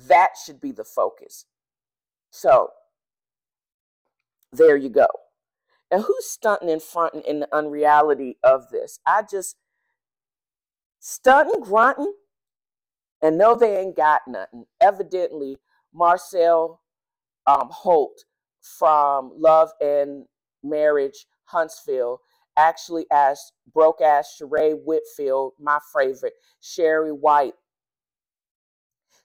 that should be the focus. So there you go. And who's stunting and fronting in the unreality of this? I just stunting, grunting, and no, they ain't got nothing. Evidently, Martell um, Holt from Love and Marriage Huntsville actually asked broke ass Sheree Whitfield, my favorite, Sherry White,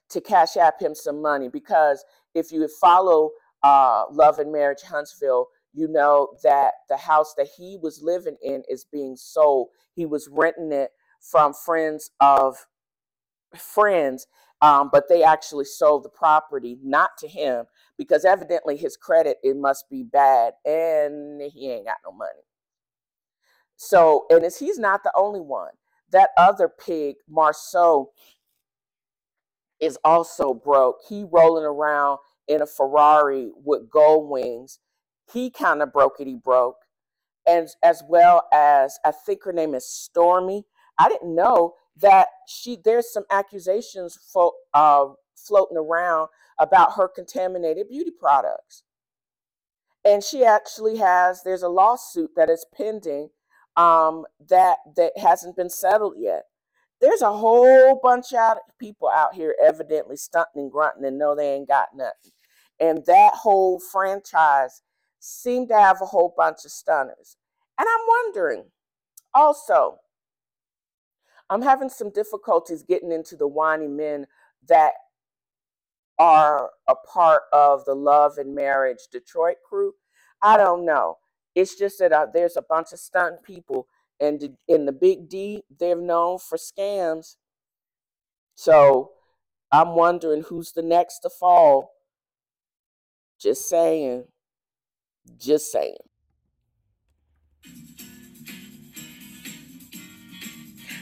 to cash app him some money because if you follow uh, Love and Marriage Huntsville, you know that the house that he was living in is being sold. He was renting it from friends of friends, um, but they actually sold the property not to him because evidently his credit it must be bad and he ain't got no money. So, and it's, he's not the only one. That other pig, Marsau, is also broke. He rolling around in a Ferrari with gold wings. He kind of broke it. He broke, and as well as I think her name is Stormi. I didn't know that she. There's some accusations fo- uh, floating around about her contaminated beauty products, and she actually has. There's a lawsuit that is pending um, that that hasn't been settled yet. There's a whole bunch of people out here evidently stunting and grunting and know they ain't got nothing. And that whole franchise seemed to have a whole bunch of stunners. And I'm wondering also, I'm having some difficulties getting into the whiny men that are a part of the Love and Marriage Detroit crew. I don't know. It's just that uh, there's a bunch of stunt people, and in the Big D, they're known for scams. So I'm wondering who's the next to fall. Just saying. Just saying.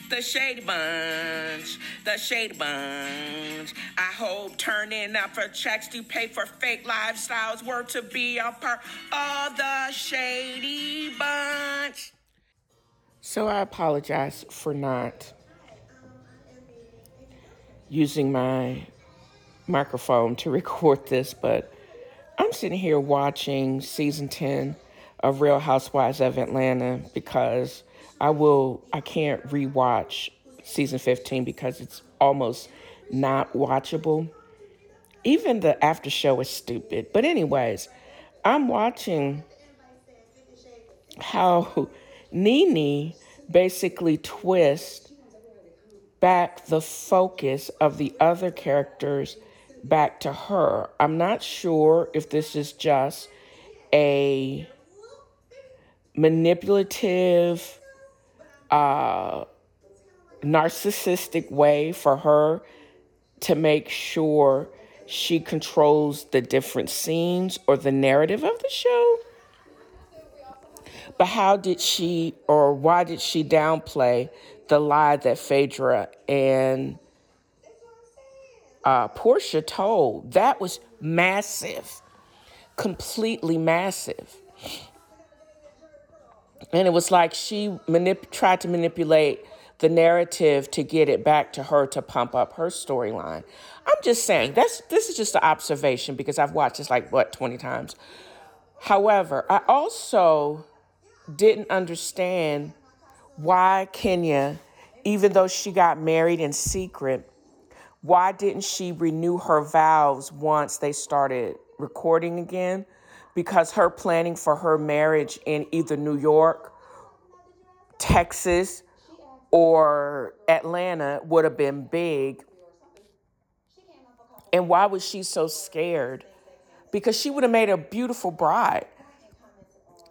The Shady Bunch, the Shady Bunch. I hope turning up for checks to pay for fake lifestyles were to be a part of the Shady Bunch. So I apologize for not using my microphone to record this, but I'm sitting here watching season 10 of Real Housewives of Atlanta because I will I can't rewatch season 15 because it's almost not watchable. Even the after show is stupid. But anyways, I'm watching how Nene basically twists back the focus of the other characters back to her. I'm not sure if this is just a manipulative uh, narcissistic way for her to make sure she controls the different scenes or the narrative of the show. But how did she or why did she downplay the lie that Phaedra and uh, Porsha told? That was massive, completely massive. And it was like she manip- tried to manipulate the narrative to get it back to her to pump up her storyline. I'm just saying that's this is just an observation because I've watched this like what 20 times. However, I also didn't understand why Kenya, even though she got married in secret, why didn't she renew her vows once they started recording again? Because her planning for her marriage in either New York, Texas, or Atlanta would have been big. And why was she so scared? Because she would have made a beautiful bride.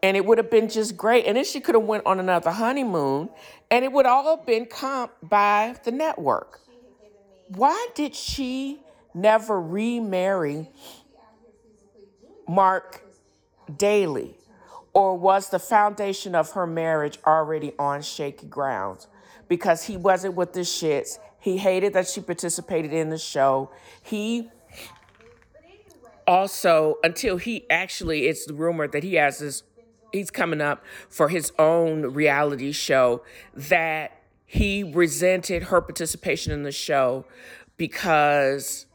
And it would have been just great. And then she could have went on another honeymoon and it would all have been comped by the network. Why did she never remarry Marc Daly? Or was the foundation of her marriage already on shaky grounds? Because he wasn't with the shits. He hated that she participated in the show. He also, until he actually, it's the rumored that he has this, he's coming up for his own reality show, that he resented her participation in the show because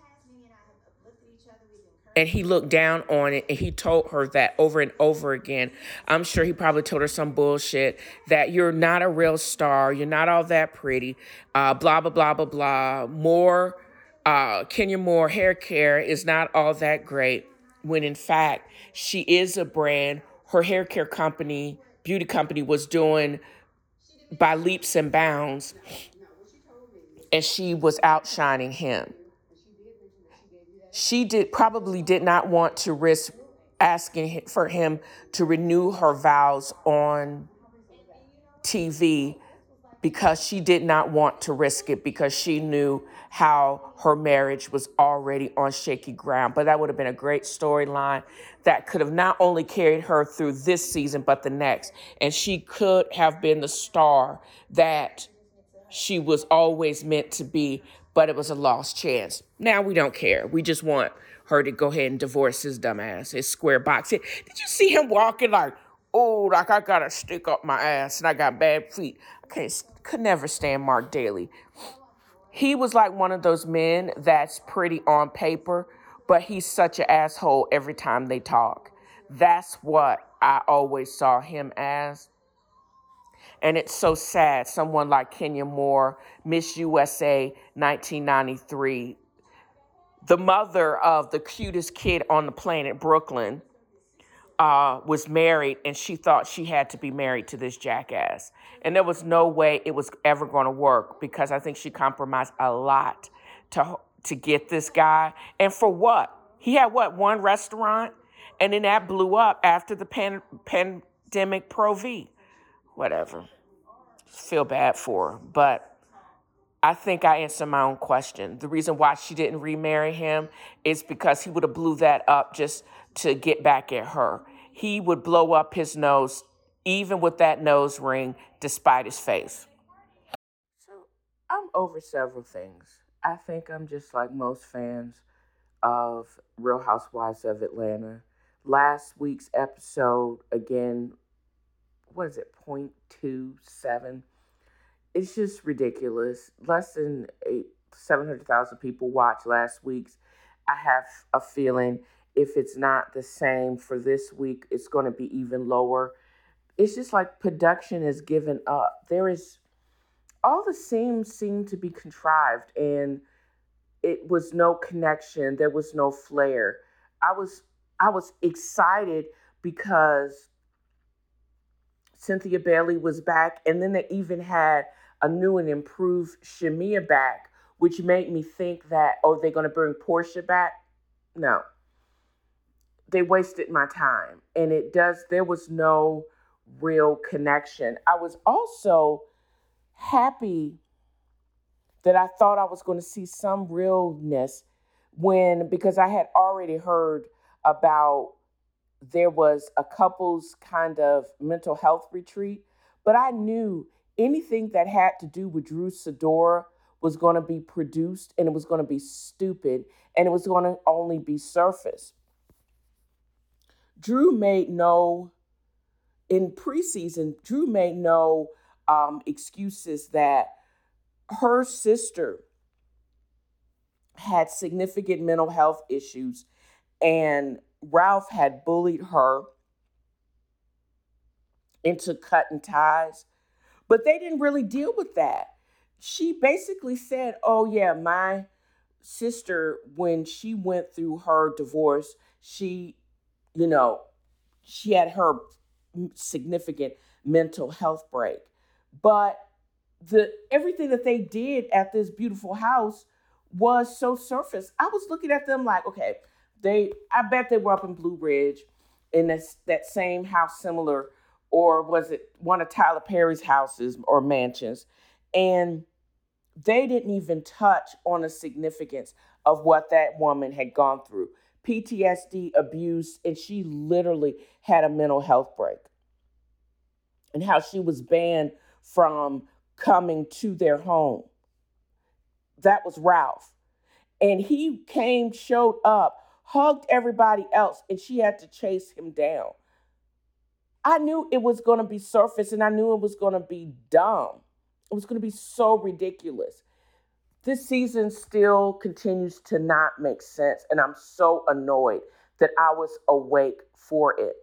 and he looked down on it and he told her that over and over again. I'm sure he probably told her some bullshit that you're not a real star, you're not all that pretty, uh, blah, blah, blah, blah, blah. More, uh, Kenya Moore hair care is not all that great, when in fact, she is a brand. Her hair care company, beauty company, was doing by leaps and bounds, and she was outshining him. She did probably did not want to risk asking for him to renew her vows on TV because she did not want to risk it because she knew how her marriage was already on shaky ground. But that would have been a great storyline that could have not only carried her through this season, but the next. And she could have been the star that she was always meant to be but it was a lost chance. Now we don't care. We just want her to go ahead and divorce his dumbass, his square box. Did you see him walking like, oh, like I got a stick up my ass and I got bad feet? I can't, could never stand Marc Daly. He was like one of those men that's pretty on paper, but he's such an asshole every time they talk. That's what I always saw him as. And it's so sad. Someone like Kenya Moore, Miss USA 1993, the mother of the cutest kid on the planet, Brooklyn, uh, was married and she thought she had to be married to this jackass. And there was no way it was ever going to work because I think she compromised a lot to, to get this guy. And for what? He had what, one restaurant? And then that blew up after the pan- pandemic Pro V whatever. Feel bad for her. But I think I answered my own question. The reason why she didn't remarry him is because he would have blew that up just to get back at her. He would blow up his nose even with that nose ring despite his face. So I'm over several things. I think I'm just like most fans of Real Housewives of Atlanta. Last week's episode, again, what is it, 0.27? It's just ridiculous. Less than eight, 700,000 people watched last week's. I have a feeling if it's not the same for this week, it's going to be even lower. It's just like production is given up. There is all the scenes seem to be contrived and it was no connection. There was no flair. I was I was excited because Cynthia Bailey was back, and then they even had a new and improved Shamea back, which made me think that, oh, they're going to bring Porsha back. No. They wasted my time. And it does, there was no real connection. I was also happy that I thought I was going to see some realness when, because I had already heard about there was a couple's kind of mental health retreat, but I knew anything that had to do with Drew Sidora was going to be produced and it was going to be stupid and it was going to only be surface. Drew made no, in preseason, Drew made no um, excuses that her sister had significant mental health issues and Ralph had bullied her into cutting ties, but they didn't really deal with that. She basically said, Oh, yeah, my sister, when she went through her divorce, she, you know, she had her significant mental health break. But the everything that they did at this beautiful house was so surface. I was looking at them like, okay, they I bet they were up in Blue Ridge in this that same house similar or was it one of Tyler Perry's houses or mansions and they didn't even touch on the significance of what that woman had gone through. PTSD, abuse, and she literally had a mental health break. And how she was banned from coming to their home. That was Ralph. And he came, showed up, hugged everybody else, and she had to chase him down. I knew it was going to be surface and I knew it was going to be dumb. It was going to be so ridiculous. This season still continues to not make sense, and I'm so annoyed that I was awake for it.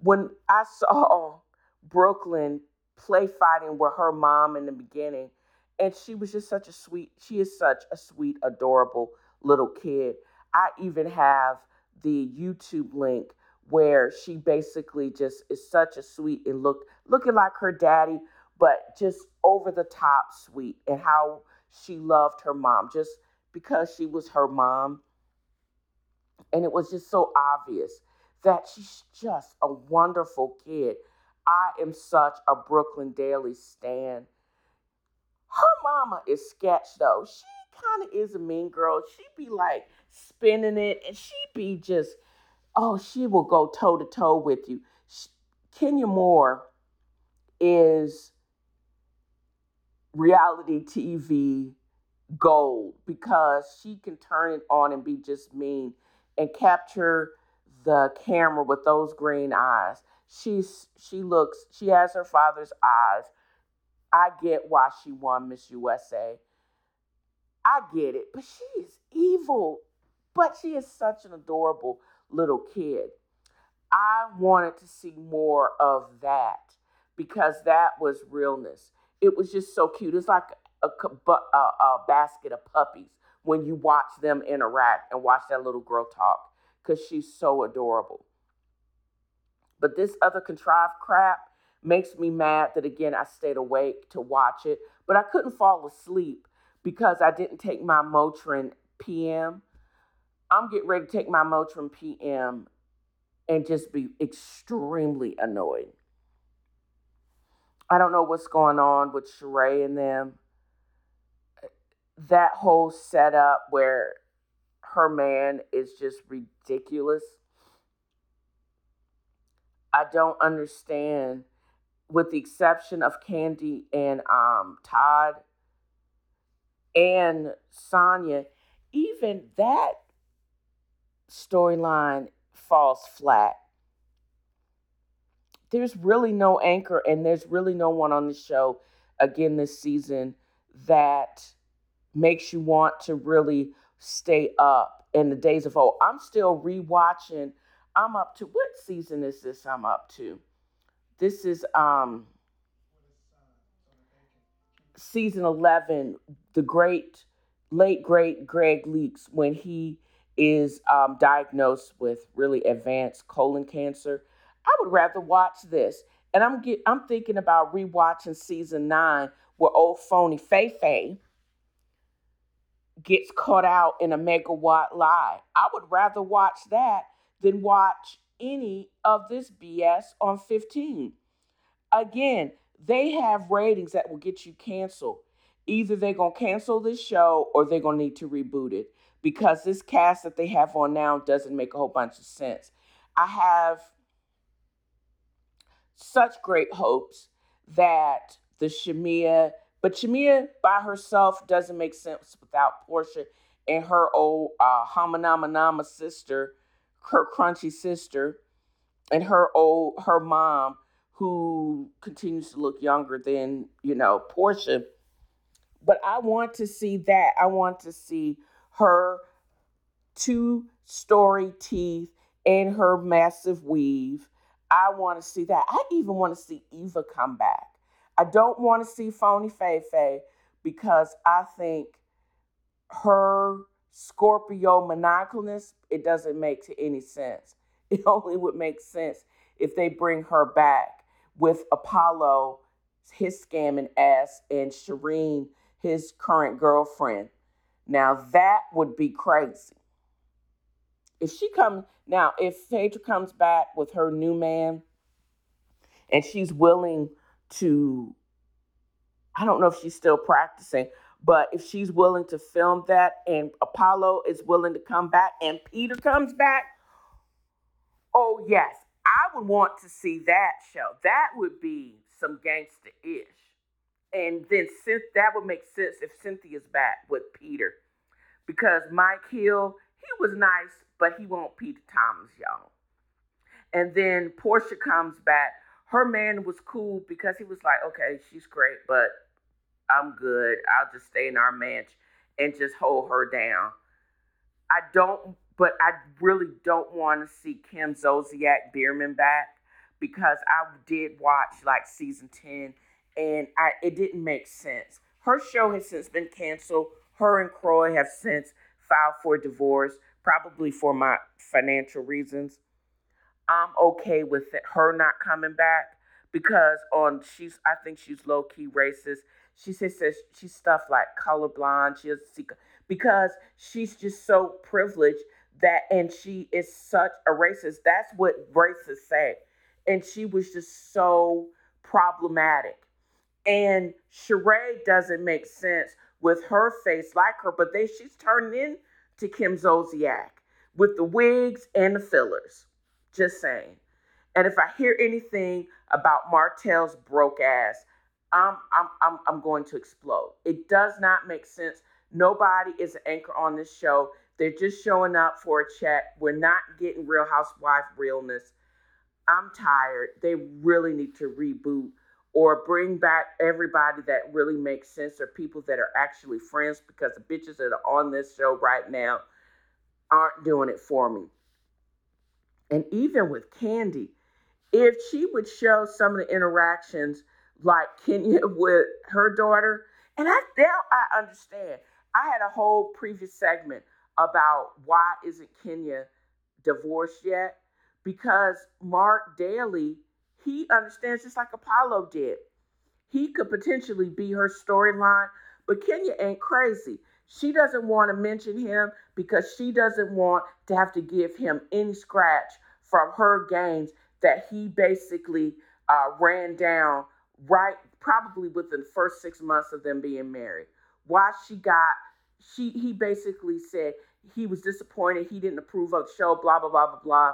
When I saw Brooklyn play fighting with her mom in the beginning. And she was just such a sweet, she is such a sweet, adorable little kid. I even have the YouTube link where she basically just is such a sweet and look looking like her daddy, but just over the top sweet and how she loved her mom just because she was her mom. And it was just so obvious that she's just a wonderful kid. I am such a Brooklyn Daly stan. Her mama is sketch though. She kind of is a mean girl. She be like spinning it and she be just, oh, she will go toe to toe with you. She, Kenya Moore is reality TV gold because she can turn it on and be just mean and capture the camera with those green eyes she's she looks she has her father's eyes. I get why she won Miss USA. I get it, but she is evil. But she is such an adorable little kid. I wanted to see more of that because that was realness. It was just so cute. It's like a, a, a basket of puppies when you watch them interact and watch that little girl talk because she's so adorable. But this other contrived crap makes me mad that again I stayed awake to watch it, but I couldn't fall asleep because I didn't take my Motrin PM. I'm getting ready to take my Motrin PM and just be extremely annoyed. I don't know what's going on with Sheree and them. That whole setup where her man is just ridiculous. I don't understand, with the exception of Kandi and um, Todd and Sonya, even that storyline falls flat. There's really no anchor, and there's really no one on the show again this season that makes you want to really stay up in the days of old. I'm still rewatching I'm up to what season is this I'm up to? This is um season 11, the great late great Gregg Leakes when he is um, diagnosed with really advanced colon cancer. I would rather watch this. And I'm get I'm thinking about rewatching season 9 where old phony Phae Phae gets caught out in a megawatt lie. I would rather watch that than watch any of this BS on 15. Again, they have ratings that will get you canceled. Either they're going to cancel this show or they're going to need to reboot it because this cast that they have on now doesn't make a whole bunch of sense. I have such great hopes that the Shamea, but Shamea by herself doesn't make sense without Porsha and her old uh, Hamanama Nama sister her crunchy sister and her old her mom who continues to look younger than you know Porsha. But I want to see that. I want to see her two story teeth and her massive weave. I want to see that. I even want to see Eva come back. I don't want to see phony Phae Phae because I think her Scorpio maniacalness, it doesn't make to any sense. It only would make sense if they bring her back with Apollo his scamming ass and Sherien, his current girlfriend. Now that would be crazy. If she comes now, if Phaedra comes back with her new man and she's willing to, I don't know if she's still practicing, but if she's willing to film that and Apollo is willing to come back and Peter comes back, oh yes, I would want to see that show. That would be some gangster ish. And then since that would make sense if Cynthia's back with Peter. Because Mike Hill, he was nice, but he won't Peter Thomas, y'all. And then Porsha comes back. Her man was cool because he was like, okay, she's great, but I'm good. I'll just stay in our manch and just hold her down. I don't, but I really don't want to see Kim Zolciak Biermann back because I did watch like season 10 and I, it didn't make sense. Her show has since been canceled. Her and Kroy have since filed for divorce, probably for my financial reasons. I'm okay with it, her not coming back because on she's I think she's low key racist. She says, says she's stuff like colorblind. She doesn't because she's just so privileged that and she is such a racist. That's what racists say. And she was just so problematic. And Sheree doesn't make sense with her face like her, but they she's turned into Kim Zolciak with the wigs and the fillers. Just saying. And if I hear anything about Martell's broke ass, I'm I'm I'm I'm going to explode. It does not make sense. Nobody is an anchor on this show. They're just showing up for a check. We're not getting Real Housewife realness. I'm tired. They really need to reboot or bring back everybody that really makes sense or people that are actually friends because the bitches that are on this show right now aren't doing it for me. And even with Kandi, if she would show some of the interactions like Kenya with her daughter, and I now I understand. I had a whole previous segment about why isn't Kenya divorced yet? Because Marc Daly he understands just like Apollo did. He could potentially be her storyline, but Kenya ain't crazy. She doesn't want to mention him because she doesn't want to have to give him any scratch from her gains that he basically uh, ran down right probably within the first six months of them being married. Why she got she he basically said he was disappointed, he didn't approve of the show, blah blah blah blah blah.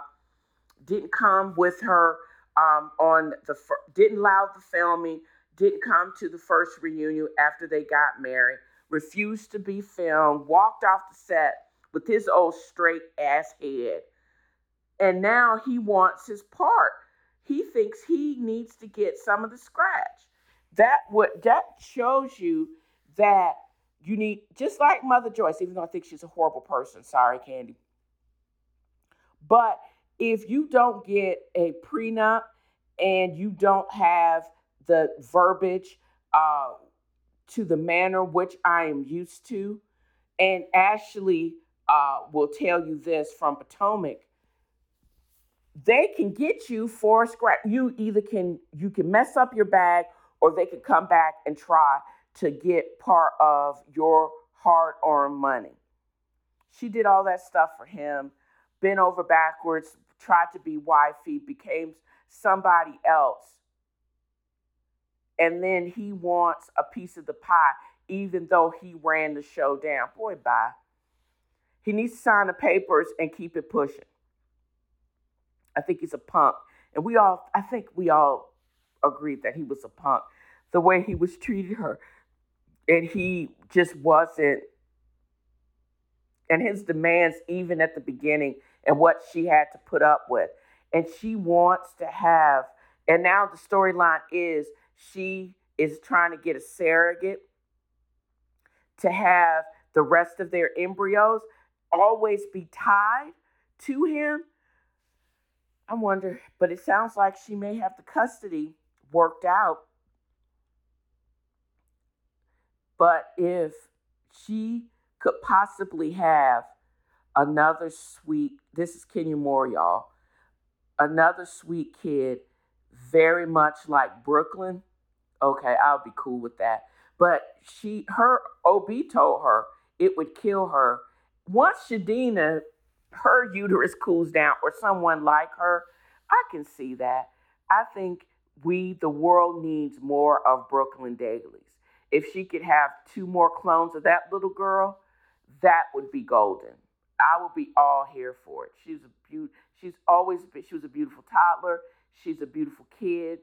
Didn't come with her um, on the didn't allow the filming, didn't come to the first reunion after they got married, refused to be filmed, walked off the set with his old straight ass head. And now he wants his part. He thinks he needs to get some of the scratch. That what that shows you that you need just like Mother Joyce, even though I think she's a horrible person. Sorry, Kandi. But if you don't get a prenup and you don't have the verbiage uh, to the manner which I am used to, and Ashley uh, will tell you this from Potomac, they can get you for a scrap. You either can you can mess up your bag, or they can come back and try to get part of your hard-earned money. She did all that stuff for him, bent over backwards, tried to be wifey, became somebody else. And then he wants a piece of the pie, even though he ran the show down. Boy, bye. He needs to sign the papers and keep it pushing. I think he's a punk. And we all, I think we all agreed that he was a punk. The way he was treating her. And he just wasn't, and his demands, even at the beginning, and what she had to put up with. And she wants to have, and now the storyline is she is trying to get a surrogate to have the rest of their embryos always be tied to him. I wonder, but it sounds like she may have the custody worked out. But if she could possibly have another sweet, this is Kenya Moore, y'all, another sweet kid, very much like Brooklyn. Okay, I'll be cool with that. But she, her OB told her it would kill her. Once Shadina, her uterus cools down, or someone like her, I can see that. I think we, the world, needs more of Brooklyn Dailies. If she could have two more clones of that little girl, that would be golden. I will be all here for it. She's a beaut. She's always been, she was a beautiful toddler. She's a beautiful kid.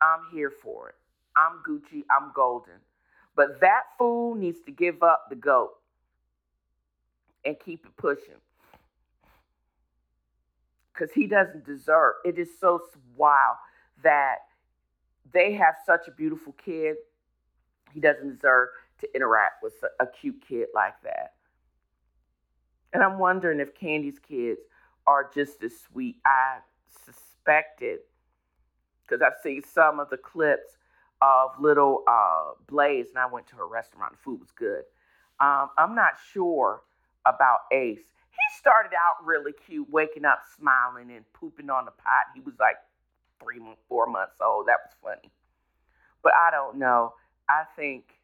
I'm here for it. I'm Gucci. I'm golden. But that fool needs to give up the goat and keep it pushing. Because he doesn't deserve it. is so wild that they have such a beautiful kid. He doesn't deserve to interact with a cute kid like that. And I'm wondering if Kandi's kids are just as sweet. I suspected because I've seen some of the clips of little uh, Blaze, and I went to her restaurant. The food was good. Um, I'm not sure about Ace. He started out really cute, waking up smiling and pooping on the pot. He was like three, four months old. That was funny. But I don't know. I think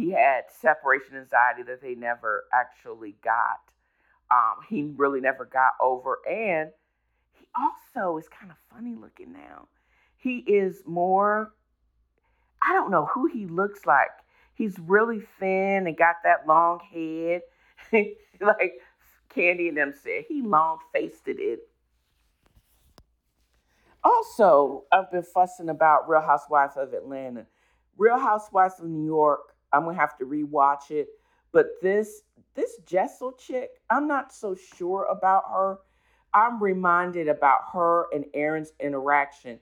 he had separation anxiety that they never actually got. Um, he really never got over. And he also is kind of funny looking now. He is more, I don't know who he looks like. He's really thin and got that long head. like Kandi and them said, he long faced it. Also, I've been fussing about Real Housewives of Atlanta. Real Housewives of New York, I'm gonna have to rewatch it. But this this Jessel chick, I'm not so sure about her. I'm reminded about her and Erin's interaction.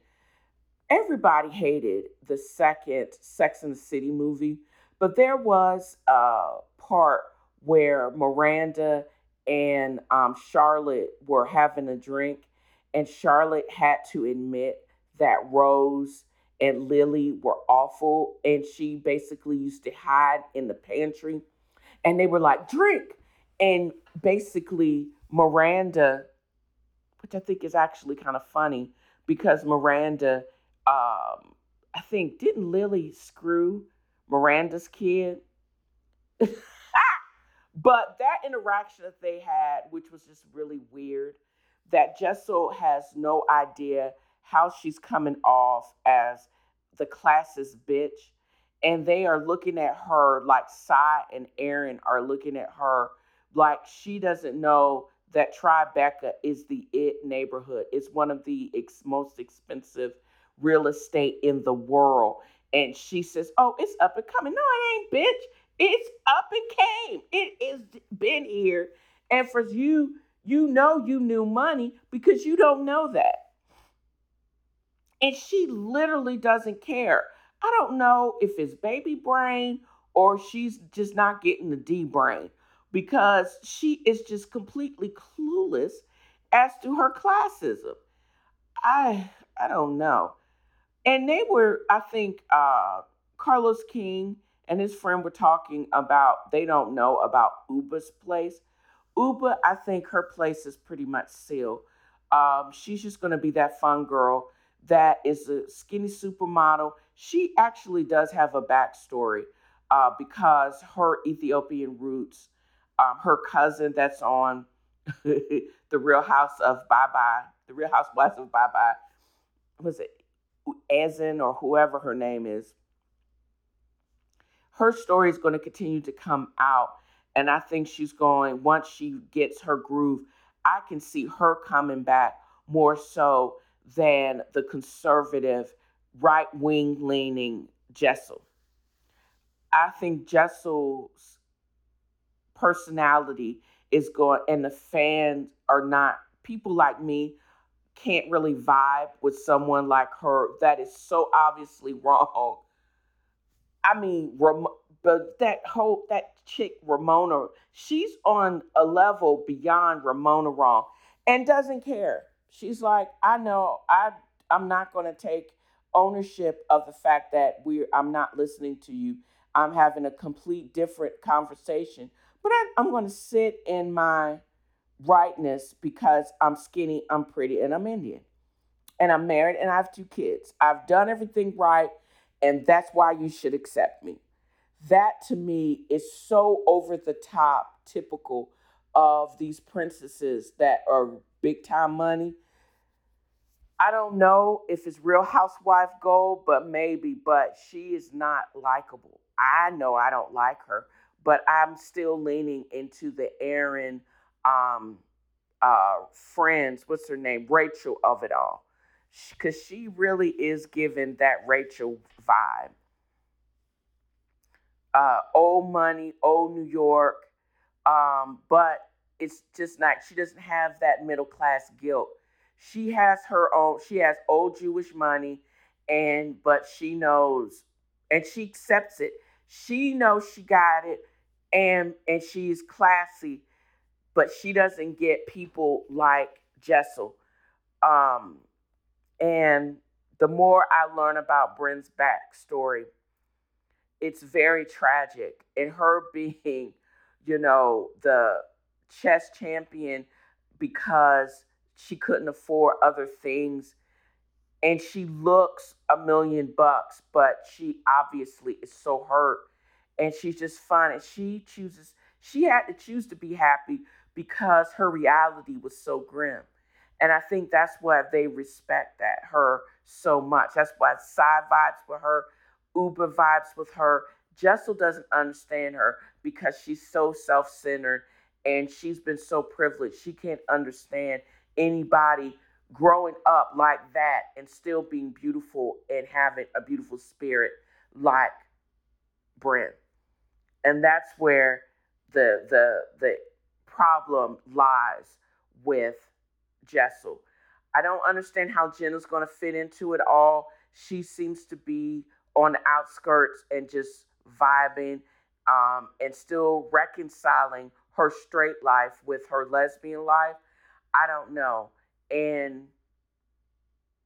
Everybody hated the second Sex and the City movie, but there was a part where Miranda and um, Charlotte were having a drink, and Charlotte had to admit that Rose and Lily were awful, and she basically used to hide in the pantry and they were like, drink. And basically, Miranda, which I think is actually kind of funny because Miranda, um, I think, didn't Lily screw Miranda's kid? but that interaction that they had, which was just really weird, that Jessel has no idea how she's coming off as the classist bitch and they are looking at her like Sai and Erin are looking at her like she doesn't know that Tribeca is the it neighborhood. It's one of the ex- most expensive real estate in the world. And she says, Oh, it's up and coming. No, it ain't, bitch. It's up and came. It has been here. And for you, you know you knew money because you don't know that. And she literally doesn't care. I don't know if it's baby brain or she's just not getting the D brain because she is just completely clueless as to her classism. I I don't know. And they were, I think, uh, Carlos King and his friend were talking about they don't know about Ubah's place. Uba, I think her place is pretty much sealed. Um, she's just going to be that fun girl that is a skinny supermodel. She actually does have a backstory uh, because her Ethiopian roots, um, her cousin that's on the Real House of Bye Bye, the Real Housewives of Bye Bye, was it Ezen or whoever her name is? Her story is going to continue to come out. And I think she's going, once she gets her groove, I can see her coming back more so than the conservative, right wing leaning Jessel. I think Jessel's personality is going, and the fans are not, people like me can't really vibe with someone like her that is so obviously wrong. I mean, but that whole, that chick, Ramona, she's on a level beyond Ramona wrong and doesn't care she's like, I know I I'm not going to take ownership of the fact that we I'm not listening to you. I'm having a complete different conversation, but I, I'm going to sit in my rightness because I'm skinny, I'm pretty, and I'm Indian. and I'm married and I have two kids. I've done everything right, and that's why you should accept me. That to me is so over the top, typical of these princesses that are big time money. I don't know if it's real housewife gold, but maybe, but she is not likable. I know I don't like her, but I'm still leaning into the Erin um, uh, friends, what's her name? Rachel of it all. Because she really is giving that Rachel vibe. Uh, old money, old New York. Um, but it's just not, she doesn't have that middle class guilt. She has her own, she has old Jewish money, and but she knows and she accepts it. She knows she got it and and she's classy but she doesn't get people like Jessel. Um, and the more I learn about Brynn's backstory, it's very tragic. And her being, you know, the chess champion because she couldn't afford other things. And she looks a million bucks, but she obviously is so hurt. And she's just fun. And she chooses, she had to choose to be happy because her reality was so grim. And I think that's why they respect that her so much. That's why side vibes with her, Ubah vibes with her. Jessel doesn't understand her because she's so self centered and she's been so privileged. She can't understand anybody growing up like that and still being beautiful and having a beautiful spirit like Brynn. And that's where the the the problem lies with Jessel. I don't understand how Jenna's going to fit into it all. She seems to be on the outskirts and just vibing um, and still reconciling her straight life with her lesbian life. I don't know. And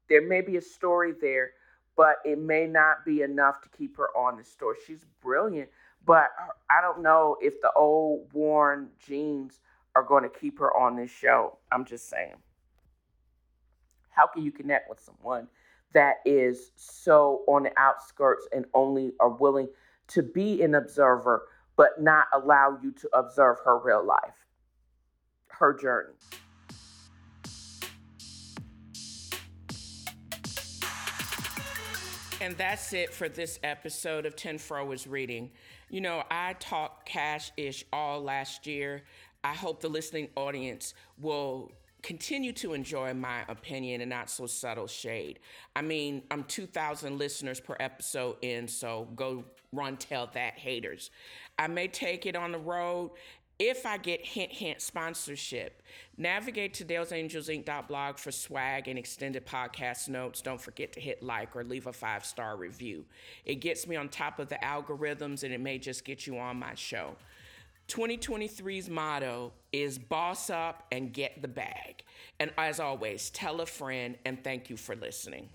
there may be a story there, but it may not be enough to keep her on the story. She's brilliant, but I don't know if the old worn jeans are going to keep her on this show. I'm just saying. How can you connect with someone that is so on the outskirts and only are willing to be an observer, but not allow you to observe her real life, her journey? And that's it for this episode of TNFro is Reading. You know, I talked cash ish all last year. I hope the listening audience will continue to enjoy my opinion and not so subtle shade. I mean, I'm 2,000 listeners per episode in, so go run tell that haters. I may take it on the road if I get hint hint sponsorship, navigate to dalesangelsinc.blog for swag and extended podcast notes. Don't forget to hit like or leave a five star review. It gets me on top of the algorithms and it may just get you on my show. 2023's motto is boss up and get the bag. And as always, tell a friend and thank you for listening.